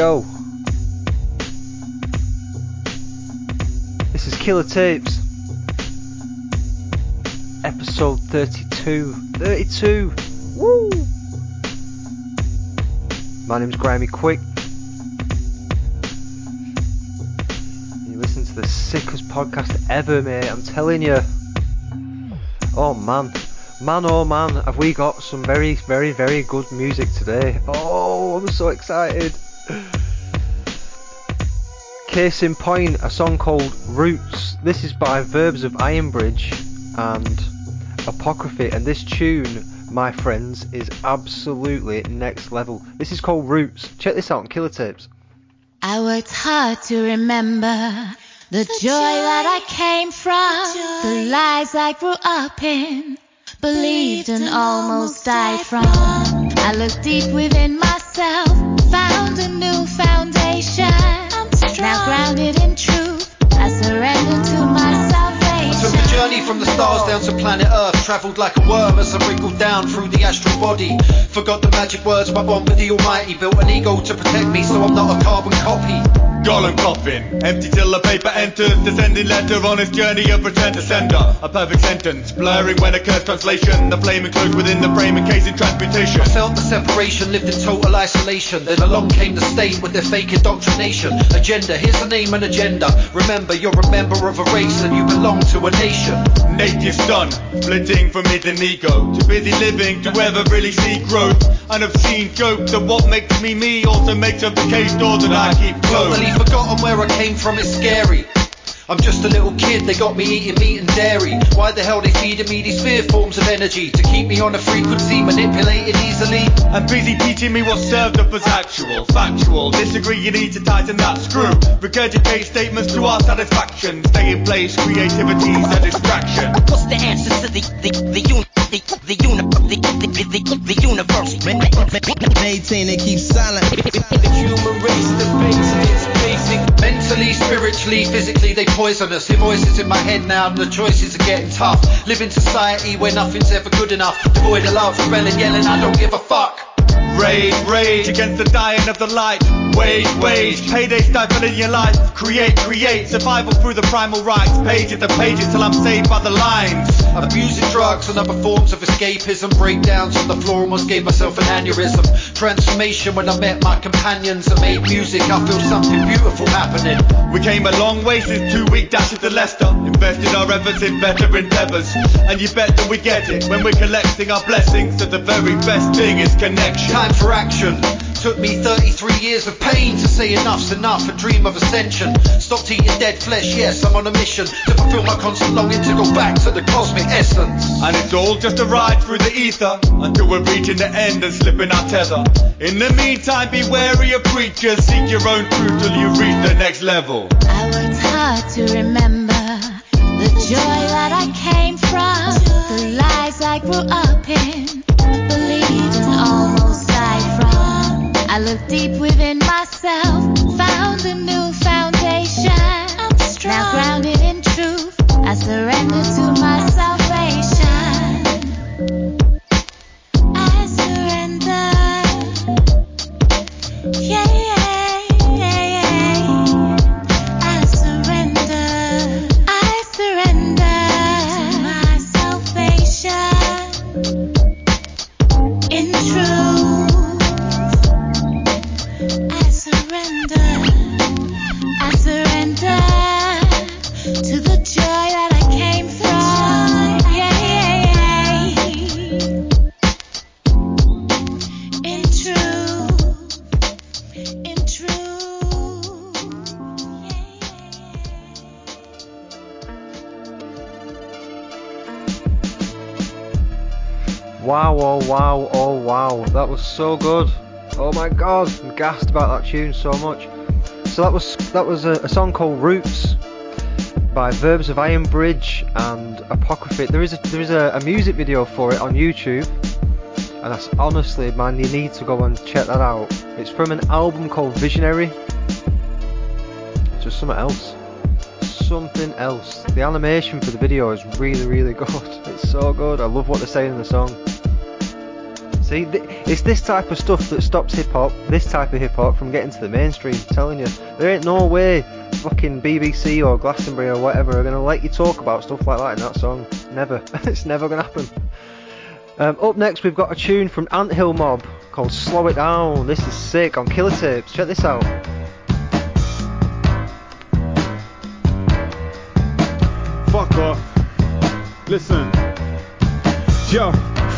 yo. This is Killer Tapes. Episode 32. 32! Woo! My name's Grimy Quick. You listen to the sickest podcast ever, mate. I'm telling you. Oh man. Man, oh man, have we got some very, very, very good music today. Oh, I'm so excited. Case in point, a song called Roots. This is by Verbs of Ironbridge and Apocryphy, and this tune, my friends, is absolutely next level. This is called Roots. Check this out on Killer Tapes. I worked hard to remember the, joy, that I came from, the lies I grew up in believed and almost died from. I looked deep within myself, found a new from the stars down to planet Earth, travelled like a worm as I wriggled down through the astral body. Forgot the magic words, my bond with the Almighty, built an ego to protect me, so I'm not a carbon copy. Golem coffin, empty till the paper enters. Descending letter on his journey of return to sender. A perfect sentence, blurring when occurs translation. The flame enclosed within the frame, encasing transmutation. I felt the separation, lived in total isolation. Then along came the state with their fake indoctrination. Agenda, here's the name and agenda. Remember, you're a member of a race and you belong to a nation. Native son, splitting from hidden ego. Too busy living to ever really see growth. And I've seen joke that what makes me me also makes up the cage door that I keep closed. Totally forgotten where I came from, it's scary. I'm just a little kid, they got me eating meat and dairy. Why the hell they feeding me these fear forms of energy? To keep me on a frequency, manipulated easily. And busy teaching me what's served up as actual, factual. Disagree, you need to tighten that screw. Regurgitate statements to our satisfaction. Stay in place, creativity's a distraction. What's the answer to the the the uni the the uni the the the, the universe? Maintain and keep silent. The human race, the basics, basic. Mentally, spiritually, physically, they poison us. Hear voices in my head now, and the choices are getting tough. Live in society where nothing's ever good enough. Devoid of love, rebelling, yelling, I don't give a fuck. Rage, rage against the dying of the light. Wage, wage, payday stifling your life. Create, create, survival through the primal rights. Pages to pages till I'm saved by the lines. Abusing drugs and other forms of escapism. Breakdowns on the floor, almost gave myself an aneurysm. Transformation when I met my companions and made music. I feel something beautiful happening. We came a long way since two week dashes to Leicester. Invested our efforts in better endeavours. And you bet that we get it when we're collecting our blessings. So the very best thing is connection. Time for action. Took me 33 years of pain to say enough's enough a dream of ascension. Stopped eating dead flesh, yes, I'm on a mission to fulfill my constant longing to go back to the cosmic essence. And it's all just a ride through the ether until we're reaching the end and slipping our tether. In the meantime, be wary of preachers. Seek your own truth till you reach the next level. I worked hard to remember the joy that I came from, the lies I grew up in, I looked deep within myself, found a new foundation. Now grounded in truth, I surrender to my Wow, oh wow. That was so good. Oh my god, I'm gassed about that tune so much. So that was that was a, a song called Roots by Verbs of Ironbridge and Apocryphy. There is a there is a, a music video for it on YouTube. And that's honestly man, you need to go and check that out. It's from an album called Visionary. Just something else. Something else. The animation for the video is really, really good. It's so good. I love what they're saying in the song. See, th- it's this type of stuff that stops hip hop, this type of hip hop, from getting to the mainstream. I'm telling you, there ain't no way fucking BBC or Glastonbury or whatever are gonna let you talk about stuff like that in that song. Never. it's never gonna happen. Um, up next, we've got a tune from Anthill Mob called "Slow It Down." This is sick on Killer Tapes. Check this out. Fuck off. Listen. Yo,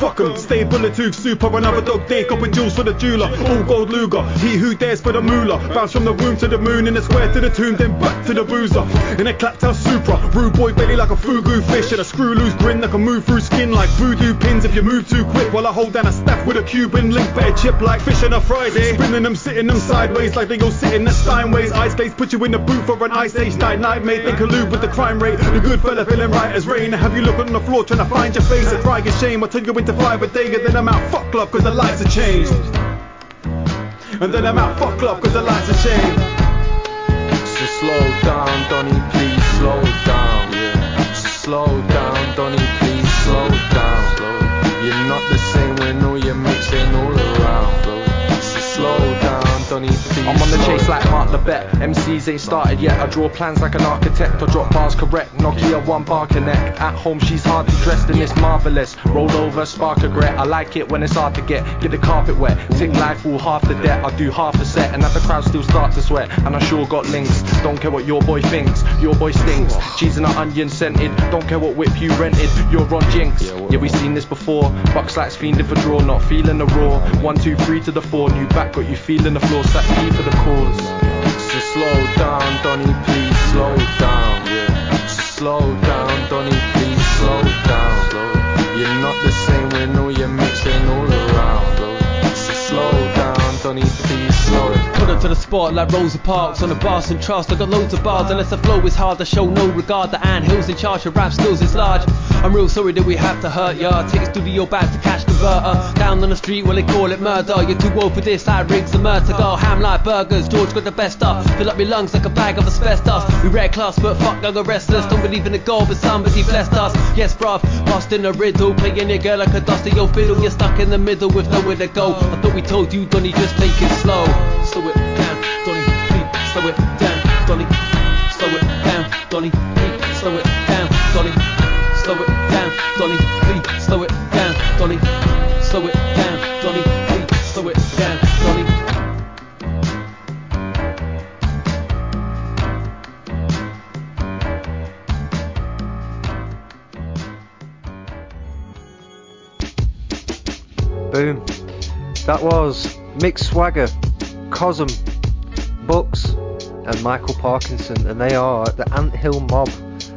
fuck 'em. Stay bulletproof super. Another dog day. Copping jewels for the jeweler. All gold Luger. He who dares for the moolah. Bounce from the womb to the moon. In the square to the tomb. Then back to the boozer. In a clapped out Supra. Rude boy belly like a fugu fish. And a screw loose grin that can move through skin like voodoo pins if you move too quick. While I hold down a staff with a Cuban link. Better chip like fish on a Friday. Spinning them, sitting them sideways like they all sitting at Steinways. Ice glaze put you in the booth for an ice age night night mate. They collude with the crime rate. The good fella feeling right as rain. Have you look on the floor trying to find your face? A crying shame. I turn you into five a day and then I'm out fuck club cause the lights have changed. And then I'm out fuck club cause the lights have changed. So slow down, Donny, please slow down. Yeah. So slow down, Donny, please slow down. Slow. You're not the I'm on the chase like. Mark the Bet. MCs ain't started yet. I draw plans like an architect. I drop bars correct. Nokia one bar connect. At home she's hardly dressed and it's marvelous. Roll over, spark a grit. I like it when it's hard to get. Get the carpet wet. Tick life all half the debt. I do half a set and at the crowd still start to sweat. And I sure got links. Don't care what your boy thinks. Your boy stinks. Cheese and an onion scented. Don't care what whip you rented. You're on jinx. Yeah, we seen this before. Bucks like fiending for draw. Not feeling the raw. One, two, three to the four. New back got you feeling the floor. P for the cause. So slow down, Donny, please slow down. Yeah. So slow down, Donny, please slow down. You're not the to the spot like Rosa Parks on a Boston Trust. I got loads of bars, unless the flow is hard. I show no regard. The Ant Hills in charge of rap skills is large. I'm real sorry that we have to hurt ya. Take studio back to catch converter. Down on the street, well they call it murder. You're too old for this, I rigs the murder. Go ham like burgers. George got the best stuff. Fill up your lungs like a bag of asbestos. We red class, but fuck younger restless. Don't believe in the goal, but somebody blessed us. Yes, bruv, busting a riddle. Playing your girl like a dust of your fiddle. You're stuck in the middle with nowhere to go. I thought we told you, Donny, just take it slow. Slow it. Slow it down, Donny. Slow it down, please. Slow it down, Donny. Slow it down, Donny, please. Slow it down, Donny. Slow it down, Donny. Boom. That was Mick Swagger, Cosm, Bucks, and Michael Parkinson, and they are the Anthill Mob.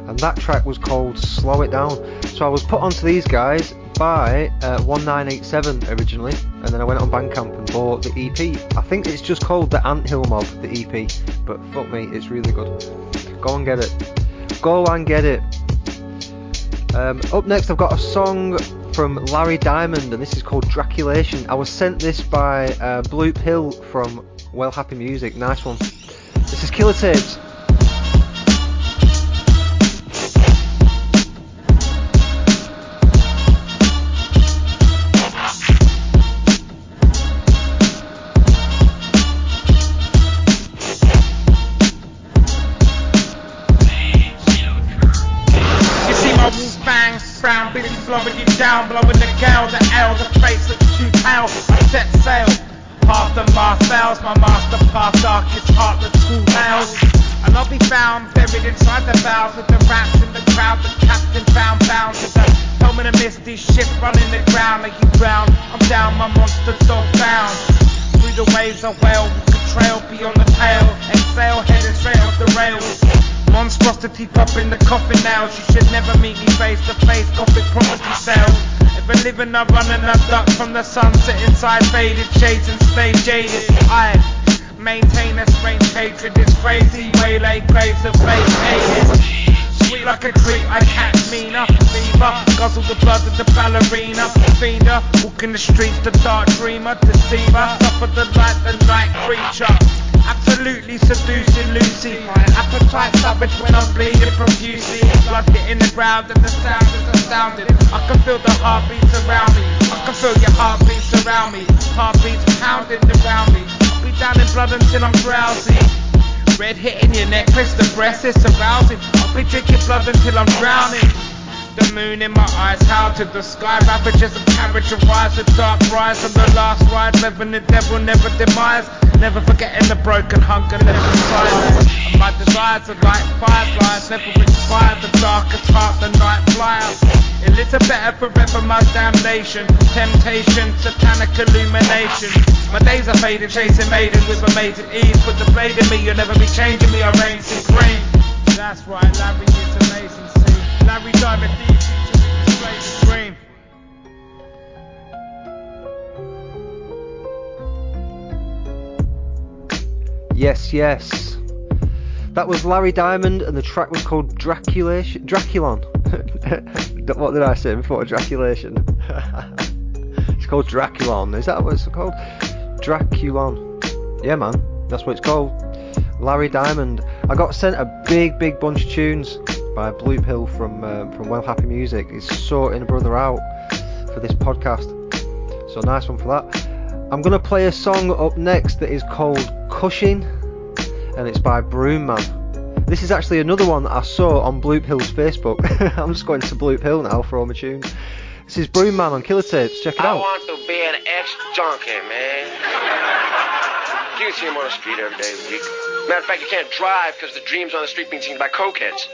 And that track was called Slow It Down. So I was put onto these guys by uh, 1987 originally, and then I went on Bandcamp and bought the EP. I think it's just called the Anthill Mob, the EP, but fuck me, it's really good. Go and get it. Go and get it. Um, up next, I've got a song from Larry Diamond, and this is called Draculation. I was sent this by uh, Bloop Hill from Well Happy Music. Nice one. This is Killer Tapes. To the sky Ravages of rise, the dark rise of the last ride Living the devil, never demise. Never forgetting the broken hunger left inside And my desires are like fireflies Never inspired the darkest heart, the night flyer It lives a better forever, my damnation. Temptation, satanic illumination. My days are fading, chasing maidens with amazing ease. Put the blade in me, you'll never be changing me, I reign supreme. That's right, Larry is amazing, see. Larry Diamond Yes, yes. That was Larry Diamond, and the track was called Draculation. Draculon. what did I say before? Draculation. it's called Draculon. Is that what it's called? Draculon. Yeah, man. That's what it's called. Larry Diamond. I got sent a big, big bunch of tunes by Bloop Hill from um, from Well Happy Music. He's sorting a brother out for this podcast. So nice one for that. I'm gonna play a song up next that is called Cushing, and it's by Broom Man. This is actually another one that I saw on Bloop Hill's Facebook. I'm just going to Bloop Hill now for all my tunes. This is Broom Man on Killer Tapes. Check it I out. I want to be an ex-junkie, man. You see him on the street every day of the week. Matter of fact, you can't drive because the dreams on the street being seen by cokeheads.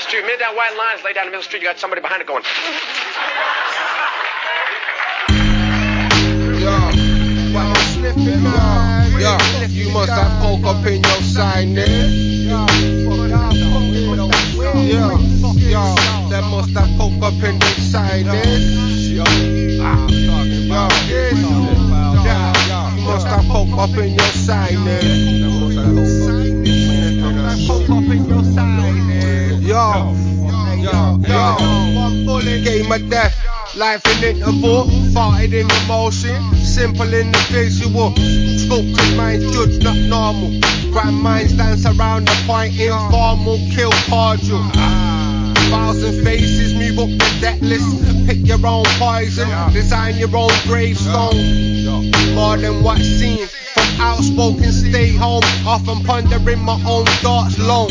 Street, mid that white lines lay down the middle of the street, you got somebody behind it going. Yo, you must have coke up in your sinus. Yo, yo, they must have coke up in their sinus. Eh? Yo, yo, you must have coke up in your sinus. Yo, yo, yo, game of death. Life in interval, farted in emotion, simple in the visual. Scope cause mine's judged, not normal. Grand minds dance around the point, informal, kill cordial. Thousand faces, move up the debt list. Pick your own poison, design your own gravestone. More than what's seen. Outspoken, stay home. Often pondering my own thoughts long.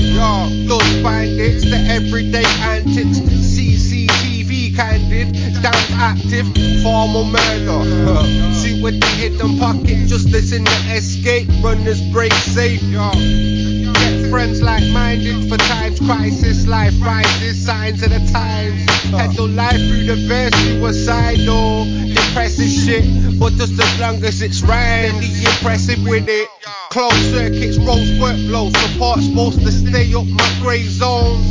Those bandits, the everyday antics. CCTV candid, stand active. Formal murder. See with the hidden pocket, just listen to escape. Runners break safe. Get friends like minded for times crisis. Life rises, signs of the times. Handle life through the verse, suicidal. Depressive shit, but just as long as it's rhyme, be impressive with it. Closed circuits, rose workflow, support supposed to stay up my grey zones.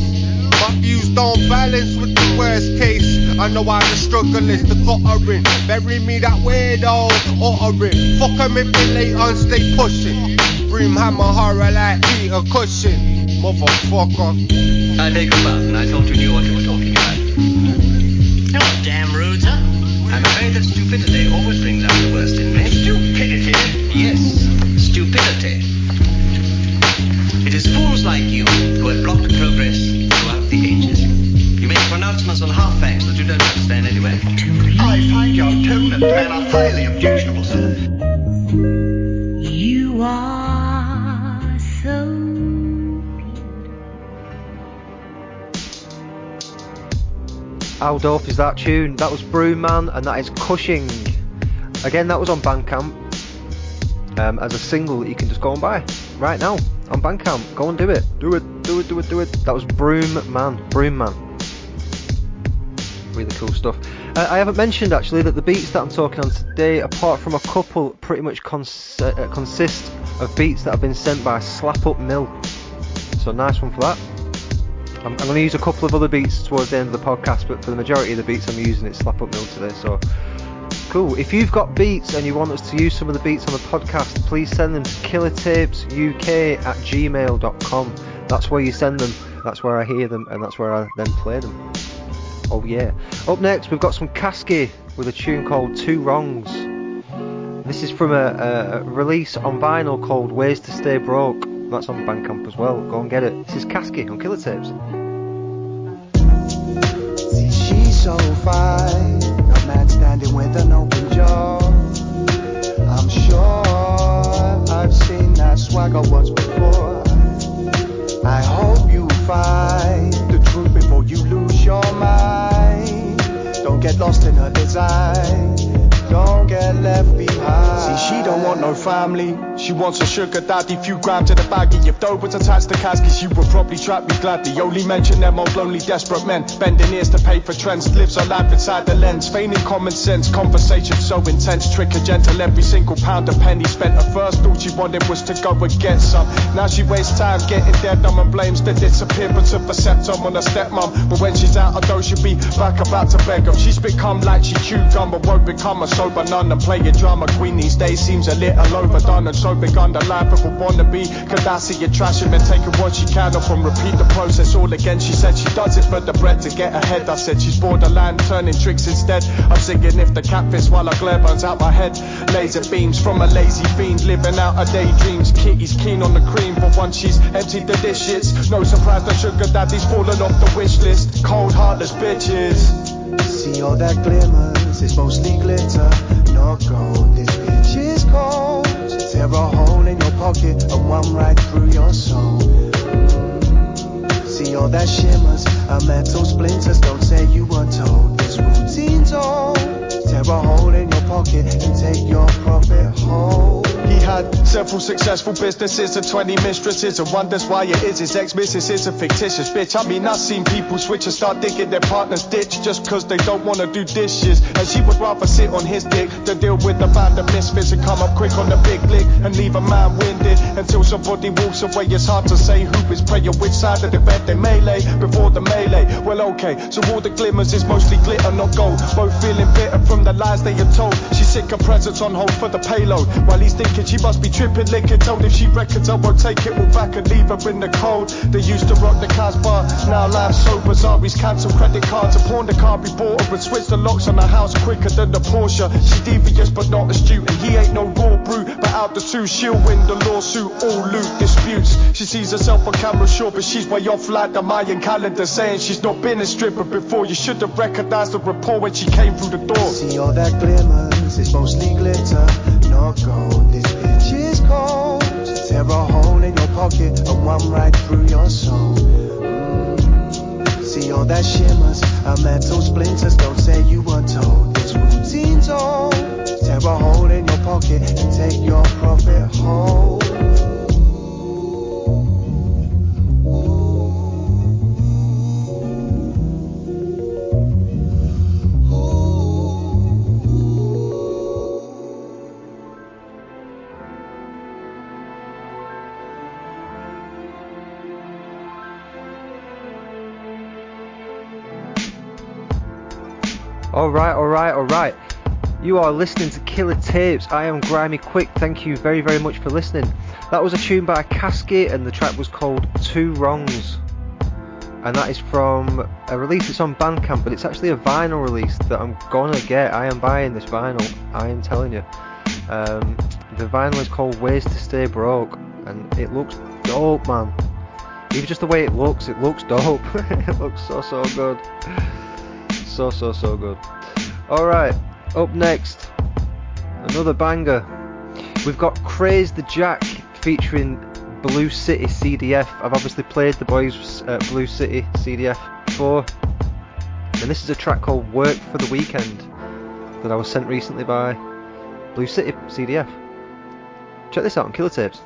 My views don't balance with the worst case. I know how the struggle is, the guttering. Bury me that weirdo, uttering. Fuck 'em if they late on, stay pushing. Broom hammer horror like Peter Cushing. Motherfucker. I beg your pardon, I thought you knew what you were talking about. You're not damn rude, sir. I'm afraid that stupidity always brings highly objectionable, sir. You are so How dope is that tune? That was Broom Man, and that is Cushing. Again, that was on Bandcamp um, as a single that you can just go and buy right now on Bandcamp. Go and do it. Do it, do it, do it, do it. That was Broom Man. Broom Man. Really cool stuff. Uh, I haven't mentioned actually that the beats that I'm talking on today, apart from a couple, pretty much cons- uh, consist of beats that have been sent by Slap Up Mill. So nice one for that. I'm, I'm going to use a couple of other beats towards the end of the podcast, but for the majority of the beats I'm using, it's Slap Up Mill today. So cool. If you've got beats and you want us to use some of the beats on the podcast, please send them to killertapesuk at gmail.com. That's where you send them, that's where I hear them, and that's where I then play them. Oh yeah. Up next, we've got some Kasky with a tune called Two Wrongs. This is from a, a release on vinyl called Ways to Stay Broke. That's on Bandcamp as well. Go and get it. This is Kasky on Killer Tapes. So fine. Standing with an open jaw. I'm sure I've seen that swagger once before. I hope you find. get lost in her design. Don't get left behind. See, she don't want no family. She wants a sugar daddy, few grams in the baggie. If dough was attached to casket, she would probably trap me gladly. Only mention them on lonely, desperate men. Bending ears to pay for trends. Lives her life inside the lens. Feigning common sense. Conversation so intense. Trick her gentle. Every single pound a penny spent. At first, all she wanted was to go and get some. Now she wastes time getting dead dumb and blames the disappearance of a septum on her stepmom. But when she's out of dough, she'll be back about to beg 'em. She's become like she chewed gum, but won't become a sober none. and play a drama queen these days seems a little overdone and so begun the life of a wannabe. Kadasi, you trash him and taking what she can off and repeat the process all again. She said she does it for the bread to get ahead. I said she's borderline, turning tricks instead. I'm singing if the cat fits while a glare burns out my head. Laser beams from a lazy fiend, living out her daydreams. Kitty's keen on the cream, but once she's emptied the dishes, no surprise the sugar daddy's fallen off the wish list. Cold heartless bitches. See all that glimmers, it's mostly glitter, not gold. This bitch is cold. Tear a hole in your pocket and one right through your soul. See all that shimmers, are metal splinters. Don't say you were told. This routine's old. Tear a hole in your pocket and take your profit home. Had several successful businesses and 20 mistresses and wonders why it is his ex-missus is a fictitious bitch. I mean, I've seen people switch and start digging their partner's ditch just cause they don't wanna do dishes. And she would rather sit on his dick than deal with the band of misfits and come up quick on the big lick and leave a man winded until somebody walks away. It's hard to say who is or which side of the bed they melee before the melee. Well, okay, so all the glimmers is mostly glitter, not gold. Both feeling bitter from the lies they are told. She's sick of presents on hold for the payload while he's thinking she must be tripping liquor. Told if she records, I won't take it all back and leave her in the cold. They used to rock the Casbah, now life's so bizarre. He's cancelled credit cards and pawned the car we bought her and switched the locks on the house quicker than the Porsche. She devious but not astute, and he ain't no raw brute. But out the two, she'll win the lawsuit. All loot disputes. She sees herself on camera, sure, but she's way off like the Mayan calendar, saying she's not been a stripper before. You should have recognized the rapport when she came through the door. See all that glimmers, it's mostly glitter, not gold. This bitch is. Tear a hole in your pocket and one right through your soul. Mm. See all that shimmers, are metal splinters. Don't say you were told. This routine's old. Tear a hole in your pocket and take your profit home. Alright, alright, alright. You are listening to Killer Tapes. I am Grimy Quick. Thank you very, very much for listening. That was a tune by Casket and the track was called Two Wrongs. And that is from a release that's on Bandcamp, but it's actually a vinyl release that I'm gonna get. I am buying this vinyl, I am telling you. Um, the vinyl is called Ways to Stay Broke and it looks dope, man. Even just the way it looks, it looks dope. it looks so, so good. So, so, so good. Alright, up next, another banger. We've got Craze the Jack featuring Blue City CDF. I've obviously played the boys at Blue City CDF before. And this is a track called Work for the Weekend that I was sent recently by Blue City CDF. Check this out on Killer Tapes.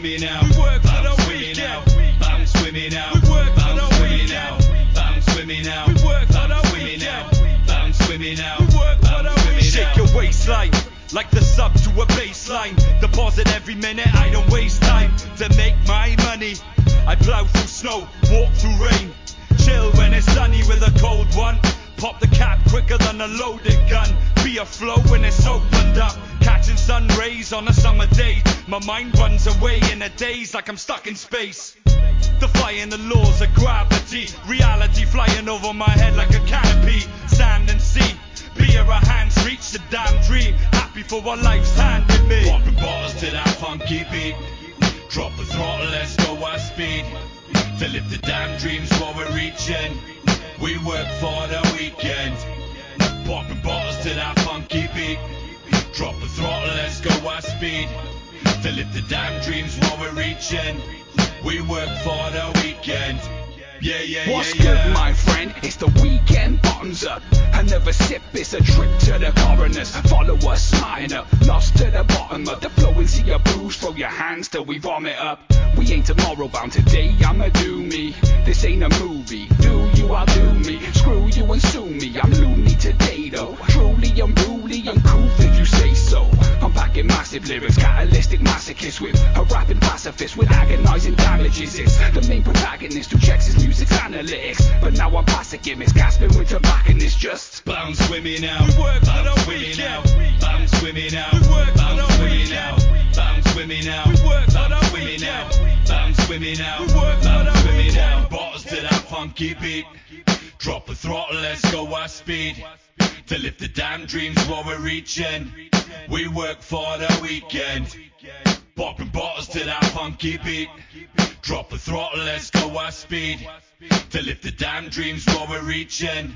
With me now. We work for the weekend. Bounce with me now. We work for the weekend. Bounce with me now. We work for the weekend. Bounce with me now. We work for the weekend. Shake your waistline. Like the sub to a baseline. Deposit every minute, I don't waste time to make my money. I plow through snow, walk through rain. Chill when it's sunny with a cold one. Pop the cap quicker than a loaded gun. Be a flow when it's opened up. Catching sun rays on a summer day. My mind runs away in a daze like I'm stuck in space. Defying the laws of gravity. Reality flying over my head like a canopy. Sand and sea. Beer our hands reach the damn dream. Happy for what life's handed me. Popping bottles to that funky beat. Drop the throttle, let's go our speed. Fill up the damn dreams while we're reaching. We work for the weekend. Popping bottles to that funky beat. Drop the throttle, let's go our speed. Fill up the damn dreams while we're reaching. We work for the weekend. Yeah, yeah, What's yeah, good, my friend? It's the weekend bottoms up. Another sip is a trip to the coroners. Follow us, smarting up. Lost to the bottom of the flow and see a booze. Throw your hands till we vomit up. We ain't tomorrow bound today, I'ma do me. This ain't a movie. Do you, I'll do me. Screw you and sue me. I'm loony today though. Truly unruly, I'm massive lyrics, catalytic masochist with a rapping pacifist with agonizing damages. It's the main protagonist who checks his music's analytics. But now I'm past gimmicks, gasping with tobacco and it's just Bounce swimming out. We work Bounce swimming out. Bounce swimming out. We work Bounce swimming out. Bounce swimming out. We work Bounce swimming out. Bounce swimming out. We work Bounce swimming out. Bottles to that funky beat. Drop the throttle, let's go our speed. To lift the damn dreams while we're reaching. We work for the weekend. Popping bottles to that funky beat. Drop the throttle, let's go our speed. To lift the damn dreams while we're reaching.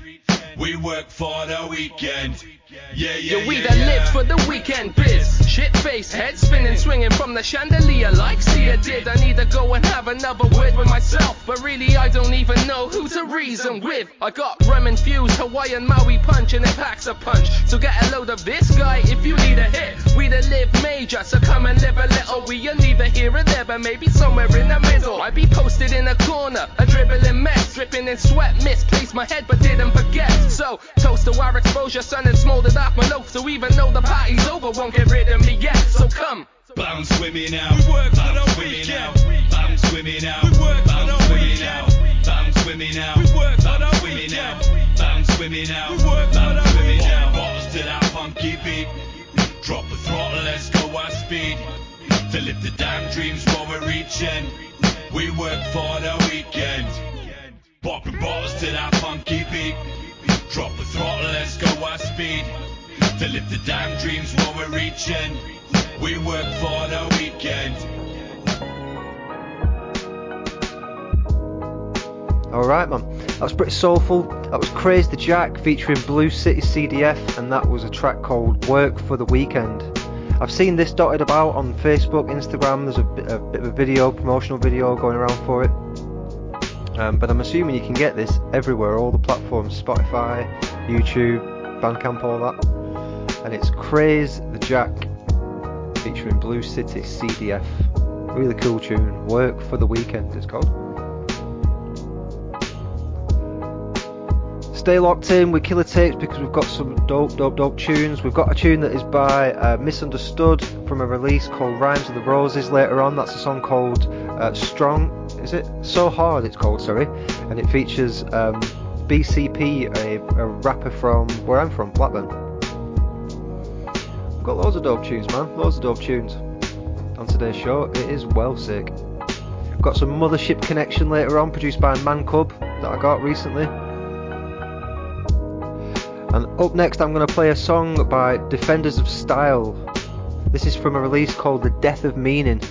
We work for the weekend. Yeah, yeah, Yeah, we yeah, that live for the weekend biz. Shit face, head spinning, swinging from the chandelier like Sia did. I need to go and have another word with myself, but really I don't even know who to reason with. I got rum infused Hawaiian Maui punch and it packs a punch. So get a load of this guy if you need a hit. We that live major, so come and live a little. We are neither here or there, but maybe somewhere in the middle. I be posted in a corner, a dribbling mess, dripping in sweat, misplaced my head but didn't forget. So toast to our exposure, son, and smoldered off my loaf. So even though the party's over, won't get rid of me yet. So come. Bounce swimming out. We work Bounce swimming out. Bounce swimming out. We work Bounce swimming out. Bounce swimming out. We work Bounce swimming out. Bounce swimming out. We work Bounce swimming out. Bottles to that funky beat. Drop the throttle, let's go our speed. To lift the damn dreams while we're reaching. We work for the weekend. Popping bottles to that funky beat. Drop the throttle, let's go our speed. To lift the damn dreams while we're reaching. We work for the weekend. Alright, man. That was pretty soulful. That was Craze the Jack featuring Blue City CDF, and that was a track called Work for the Weekend. I've seen this dotted about on Facebook, Instagram. There's a a bit of a video, promotional video going around for it. Um, but I'm assuming you can get this everywhere, all the platforms Spotify, YouTube, Bandcamp, all that. And it's Craze the Jack featuring Blue City CDF. Really cool tune. Work for the Weekend, it's called. Stay locked in with Killer Tapes because we've got some dope, dope, dope tunes. We've got a tune that is by uh, Misunderstood from a release called Rhymes of the Roses later on. That's a song called uh, Strong. Is it? So Hard, it's called, sorry. And it features um, BCP, a, a rapper from where I'm from, Blackburn. We've got loads of dope tunes, man. Loads of dope tunes on today's show. It is well sick. We've got some Mothership Connection later on, produced by Man Cub that I got recently. And up next, I'm going to play a song by Defenders of Style. This is from a release called The Death of Meaning.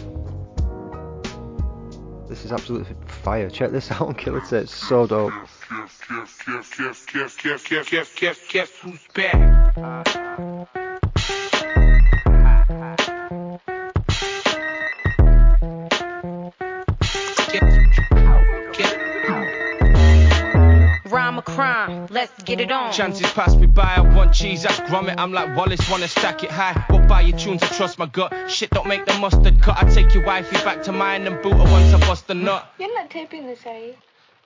Is absolutely fire. Check this out on Killer It's So dope. A crime, let's get it on. Chances pass me by, I want cheese, that's Gromit. I'm like Wallace, wanna stack it high. What buy your tunes, I trust my gut. Shit don't make the mustard cut. I take your wifey back to mine and boot her once I bust a nut. You're not taping this, are you?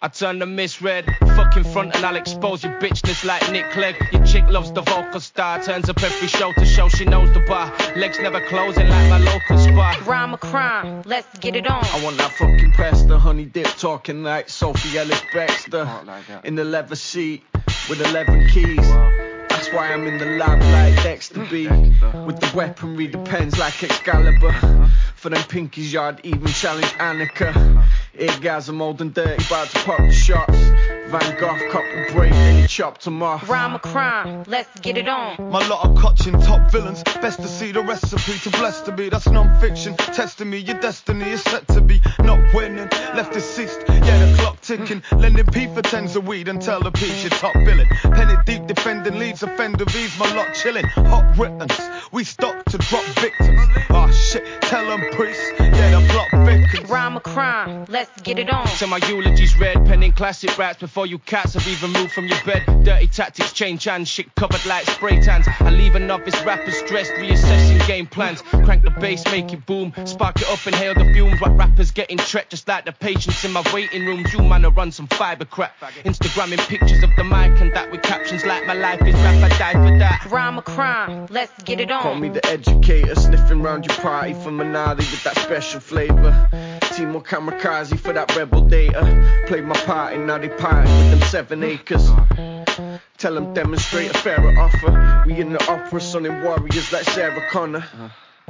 I turn the misread, fucking front and I'll expose your bitchness like Nick Clegg. Your chick loves the vocal star, turns up every show to show she knows the bar. Legs never closing like my local spot. Rhyme a crime, let's get it on. I want that fucking pasta, honey dip, talking like Sophie Ellis Bextor. in the leather seat with 11 keys. That's why I'm in the lab like Dexter B. With the weaponry, the pens like Excalibur. For them pinkies, yard even challenge Annika. Eargasm old and dirty, about to pop the shots. Van Gogh cop the break, and he chopped them off. Rhyme a crime, let's get it on. My lot of cotching top villains. Best to see the recipe to bless to be. That's non-fiction. Testing me, your destiny is set to be. Not winning, left deceased. Yeah, the clock ticking. Lending P for tens of weed and tell the peach you're top billing. Penny deep defending leads, offender V's my lot chilling. Hot rittance, we stop to drop victims. Oh shit, tell them priests. Yeah, the plot thickens. talking. Rhyme a crime, let's get it on. So my eulogy's read, penning classic raps before you cats have even moved from your bed. Dirty tactics change hands, shit covered like spray tans. I leave a novice rapper stressed, reassessing game plans. Crank the bass, make it boom, spark it up, inhale the fumes. What rappers getting treacherous just like the patients in my waiting rooms. You man, I run some fiber crap. Instagramming pictures of the mic and that with captions like my life is rap, I die for that. Rhyme a crime, let's get it on. Call me the educator, sniffing round your party for Manali with that special flavor. Timo Kamikaze for that rebel data. Played my part and now they party with them seven acres. Tell them demonstrate a fairer offer. We in the opera, sonning warriors like Sarah Connor.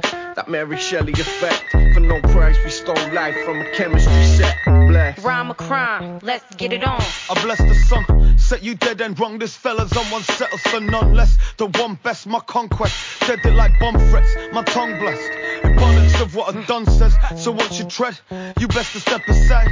That Mary Shelley effect. For no price, we stole life from a chemistry set. Bless. Rhyme a crime, let's get it on. I bless the sun, set you dead and wrong. This fella's on one settles for none less. The one best, my conquest. Dead it like bomb threats, my tongue blessed. Abundance of what a done says. So once you tread, you best to step aside.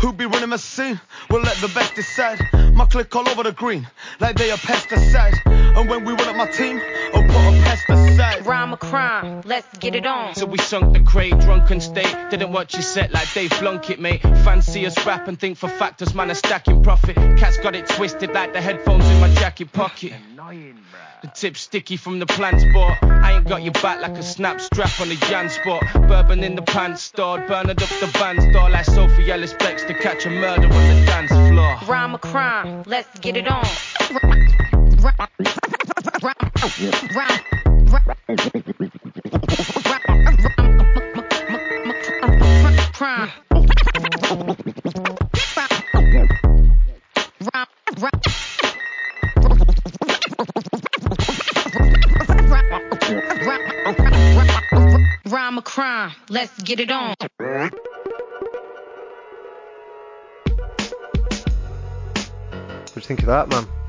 Who be running my scene? We'll let the best decide. My click all over the green, like they a pesticide. And when we run up my team, oh, I'll put a pesticide. Rhyme a crime, let's get it on. So we sunk the crate, drunken state. Didn't watch your set like Dave Blunkett, mate. Fancy us rap and think for factors, man, a stacking profit. Cats got it twisted like the headphones in my jacket pocket. Annoying, The tip sticky from the plant spot. I ain't got your back like a snap strap on a Jan spot. Bourbon in the pants stored, burning up the band's door like Sophie Ellis Bextor catch a murder on the dance floor. Rhyme a crime, let's get it on. Rhyme a crime, let's get it on. What do you think of that, man?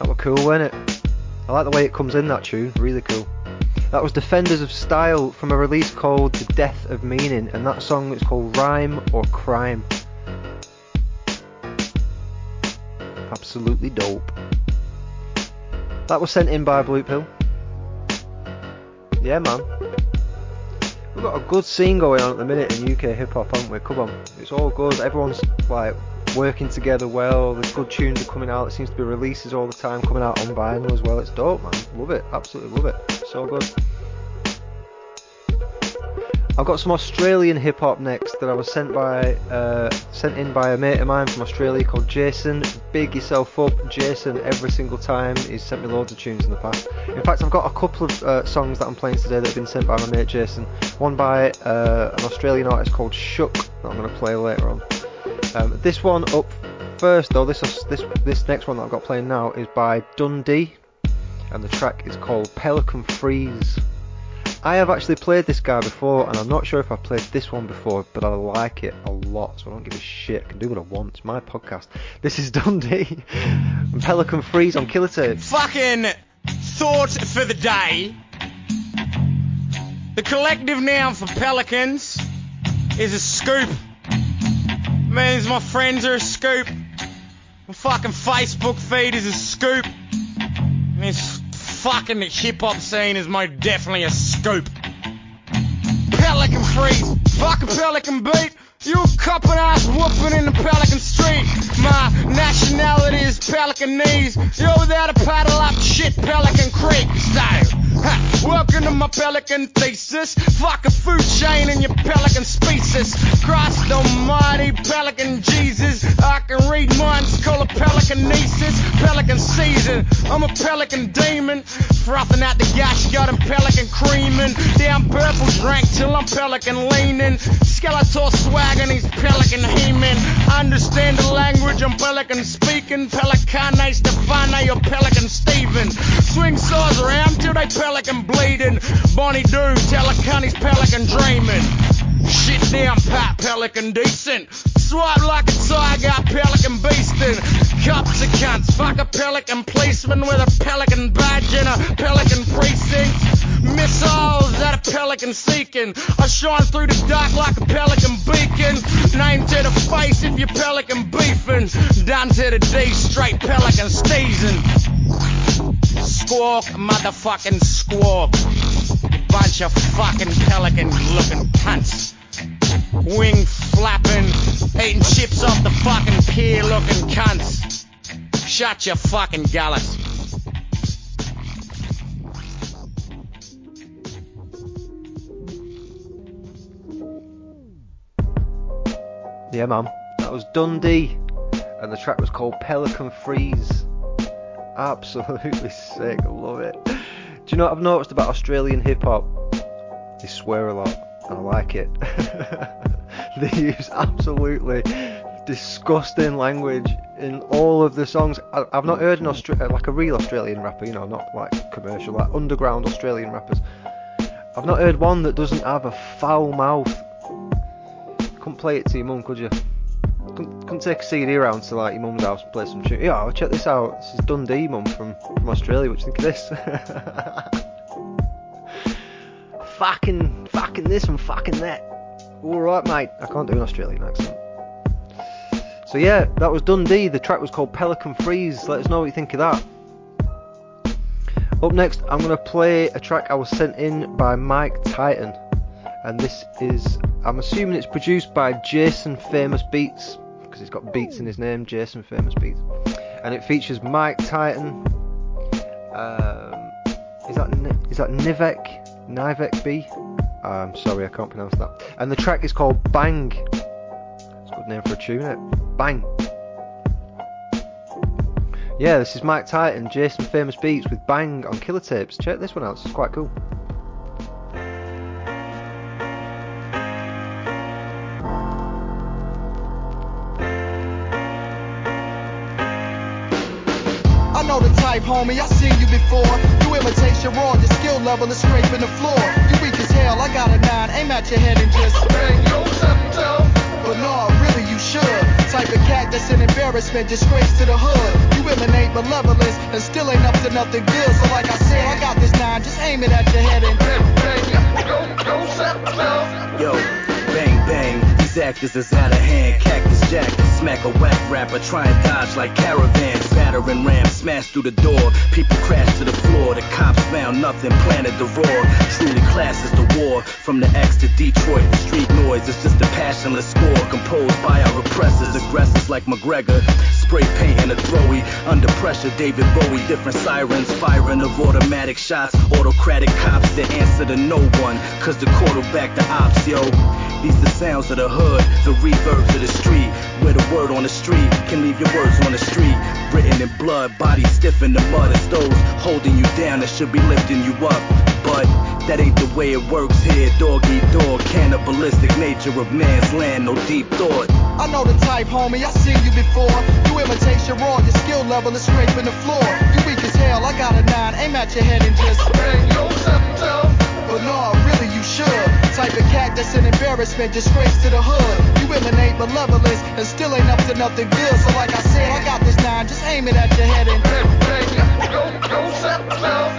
That was cool, wasn't it? I like the way it comes in that tune, really cool. That was Defenders of Style from a release called The Death of Meaning, and that song is called Rhyme or Crime. Absolutely dope. That was sent in by Blue Pill. Yeah, man. We've got a good scene going on at the minute in UK hip hop, haven't we? Come on, it's all good. Everyone's like working together well. The good tunes are coming out. It seems to be releases all the time coming out on vinyl as well. It's dope, man. Love it. Absolutely love it. So good. I've got some Australian hip hop next that I was sent by uh, sent in by a mate of mine from Australia called Jason. Big yourself up, Jason. Every single time he's sent me loads of tunes in the past. In fact, I've got a couple of uh, songs that I'm playing today that have been sent by my mate Jason. One by uh, an Australian artist called Shook that I'm going to play later on. Um, this one up first though. This this this next one that I've got playing now is by Dundee, and the track is called Pelican Freeze. I have actually played this guy before, and I'm not sure if I've played this one before, but I like it a lot, so I don't give a shit. I can do what I want. It's my podcast. This is Dundee Pelican Freeze on Killer Tape. Fucking thought for the day. The collective noun for pelicans is a scoop. Means my friends are a scoop. My fucking Facebook feed is a scoop. This fucking hip hop scene is most definitely a scoop. Pelican freeze, fucking pelican beat. You cupping ass whooping in the Pelican Street. My nationality is Pelicanese. Yo, without a paddle up shit, Pelican Creek style. Ha, welcome to my Pelican thesis. Fuck a food chain in your Pelican Pelican leaning. Skeletor swagging, he's Pelican heaming. Understand the language, I'm Pelican speaking. Pelicane Stefane or Pelican Steven. Swing saws around till they Pelican bleeding. Bonnie Doon, Teleconnie's Pelican dreaming. Shit down, pat, Pelican decent. fucking squab. Bunch of fucking pelican looking cunts. Wing flapping, eating chips off the fucking pier looking cunts. Shut your fucking gullet. Yeah, man. That was Dundee. And the track was called Pelican Freeze. Absolutely sick. I love it. Do you know what I've noticed about Australian hip hop? They swear a lot, I like it. they use absolutely disgusting language in all of the songs. I, I've not heard an Austra- like a real Australian rapper, you know, not like commercial, like underground Australian rappers. I've not heard one that doesn't have a foul mouth. Couldn't play it to your mum, could you? Couldn't, couldn't take a CD around to like your mum's house and play some tune. Yeah, check this out. This is Dundee, mum from, from Australia. What do you think of this? fucking, fucking this and fucking that. All right, mate. I can't do an Australian accent. So yeah, that was Dundee. The track was called Pelican Freeze. Let us know what you think of that. Up next, I'm going to play a track I was sent in by Mike Titan. And this is, I'm assuming it's produced by Jason Famous Beats, because he's got beats in his name, Jason Famous Beats. And it features Mike Titan. Um, is that is that Nivek? Nivek B? I'm sorry, I can't pronounce that. And the track is called Bang. It's a good name for a tune, it? Bang. Yeah, this is Mike Titan, Jason Famous Beats with Bang on Killer Tapes. Check this one out, it's quite cool. Homie, I seen you before. You imitation raw, your skill level is scraping the floor. You weak as hell, I got a nine, aim at your head and just bang yourself. But no, really you should. Type of cat that's an embarrassment, disgrace to the hood. You emanate malevolence and still ain't up to nothing good. So like I said, I got this nine, just aim it at your head and bang bang yourself. Yo, bang bang, these actors is out of hand. Cactus Jack, smack a whack rapper, try and dodge like caravans. Battering rams, smash through the door. People crash to the floor. The cops found nothing, planted the roar. Truly classes the war. From the X to Detroit, the street noise is just a passionless score composed by our oppressors, aggressors like McGregor. Spray painting a throwy, under pressure, David Bowie. Different sirens, firing of automatic shots. Autocratic cops that answer to no one, cause the quarterback the ops, yo. These the sounds of the hood, the reverbs of the street. Where the word on the street can leave your words on the street. Written in blood, body stiff in the mud. It's those holding you down that should be lifting you up. But that ain't the way it works here. Dog eat dog, cannibalistic nature of man's land, no deep thought. I know the type, homie, I seen you before. You imitation raw, your skill level is scraping the floor. You weak as hell, I got a nine, aim at your head and just bang yourself. But no, really you should. Type of cat that's an embarrassment, disgrace to the hood. You emanate malevolence and still ain't up to nothing good. So like I said, I got this nine, just aim it at your head and bang yourself.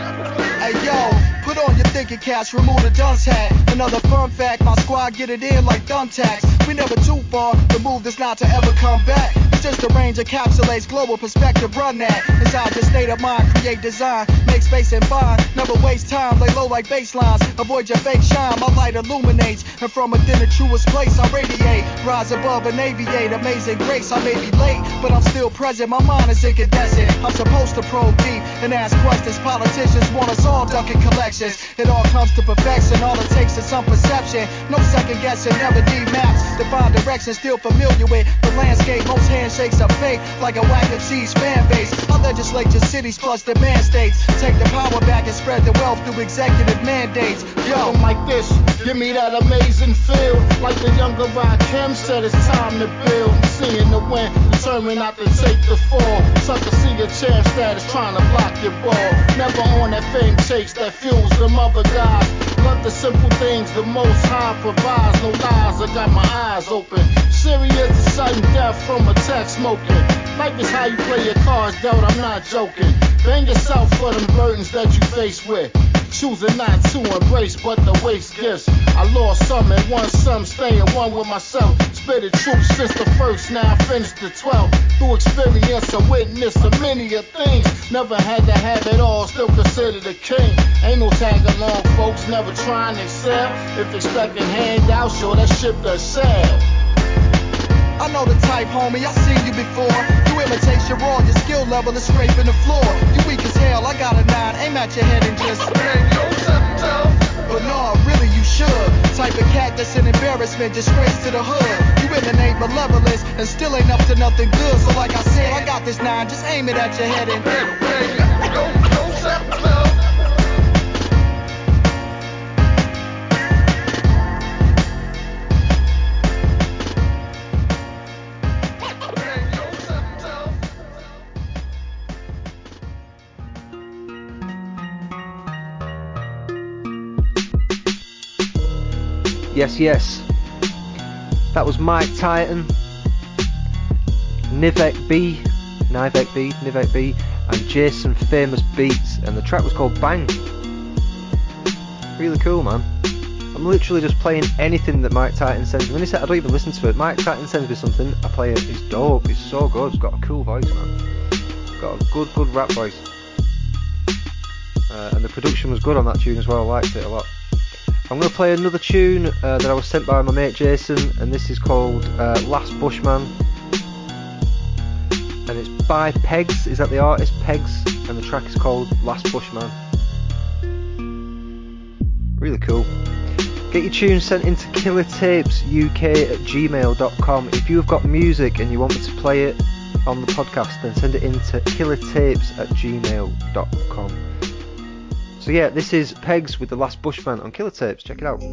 Hey yo, put on your thinking caps, remove the dunce hat. Another fun fact, my squad get it in like thumbtacks. We never too far, the move is not to ever come back. It's just a range encapsulates global perspective, run that. Inside your state of mind, create design, space and find. Never waste time, lay low like baselines. Avoid your fake shine, my light illuminates. And from within the truest place, I radiate. Rise above and aviate, amazing grace. I may be late, but I'm still present. My mind is incandescent. I'm supposed to probe deep and ask questions. Politicians want us all ducking collections. It all comes to perfection, all it takes is some perception. No second guessing, never need maps. Define direction, still familiar with the landscape. Most handshakes are fake, like a whack of cheese fan base. I legislate your cities plus demand states. Take the power back and spread the wealth through executive mandates. Yo, like this, give me that amazing feel. Like the younger Rakim said, it's time to build. Seeing the win, determined not to take the fall. Sucker see your champ status, trying to block your ball. Never on that fame chase that fuels the mother god. Love the simple things the most high provides. No lies, I got my eyes open. Serious sudden death from a text smoking. Life is how you play your cards, doubt I'm not joking. Bang yourself for them burdens that you face with. Choosing not to embrace, but the waste gifts. I lost some and won some, staying one with myself. Spit the truth since the first, now I finished the 12th. Through experience, I witnessed a many of things. Never had to have it all, still considered a king. Ain't no tag along, folks, never trying to excel. If expecting handouts, sure that ship does sail. I know the type, homie, I seen you before. You imitation raw, your skill level is scraping the floor. You weak as hell, I got a nine, aim at your head and just bang yourself down. But no, really you should. Type of cat that's an embarrassment, disgrace to the hood. You emanate malevolence and still ain't up to nothing good. So like I said, I got this nine, just aim it at your head and bang, bang, go, yourself Yes, yes. That was Mike Titan, Nivek B, Nivek B, Nivek B, and Jason Famous Beats, and the track was called Bang. Really cool, man. I'm literally just playing anything that Mike Titan sends me. When he said I don't even listen to it, Mike Titan sends me something, I play it. It's dope. It's so good. It's got a cool voice, man. Got a good, good rap voice. Uh, and the production was good on that tune as well. I liked it a lot. I'm going to play another tune uh, that I was sent by my mate Jason, and this is called uh, Last Bushman. And it's by Pegs, is that the artist? Pegs, and the track is called Last Bushman. Really cool. Get your tunes sent into killertapesuk at gmail.com. If you've got music and you want me to play it on the podcast, then send it into killertapes at gmail.com. So yeah, this is Pegs with the Last Bushman on Killer Tapes. Check it out.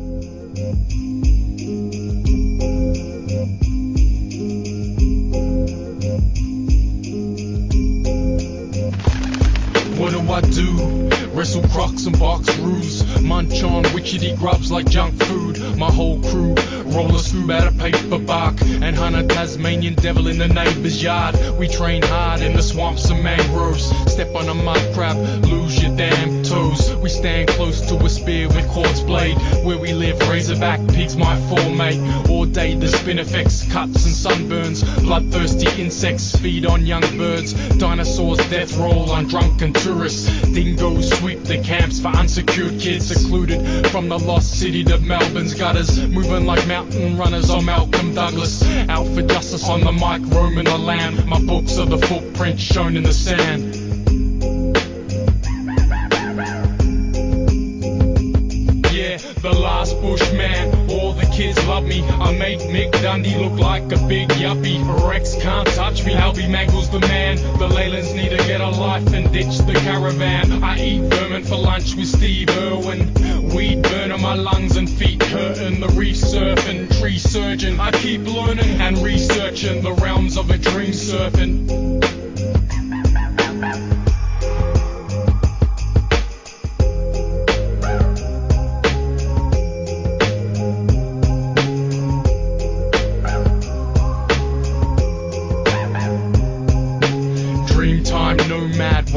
What do I do? Wrestle crocs and box brews. Munch on witchetty grubs like junk food. My whole crew roll a scoop out of paper bark and hunt a Tasmanian devil in the neighbor's yard. We train hard in the swamps and mangroves. Step on a mud crab, lose your damn toes. We stand close to a spear with quartz blade. Where we live, razorback pigs might fall, mate. All day the spin effects, cuts and sunburns. Bloodthirsty insects feed on young birds. Dinosaurs death roll on drunken tourists. Dingoes sweep the camps for unsecured kids secluded from the lost city to Melbourne's gutters. Moving like mountain runners on Malcolm Douglas. Out for justice on the mic, roaming the land. My books are the footprints shown in the sand. Yeah, the last bushman. Me. I make Mick Dundee look like a big yuppie. Rex can't touch me. Albie Mangels the man. The Leylands need to get a life and ditch the caravan. I eat vermin for lunch with Steve Irwin. Weed burning my lungs and feet hurting. The reef surfing, tree surgeon. I keep learning and researching the realms of a dream surfing.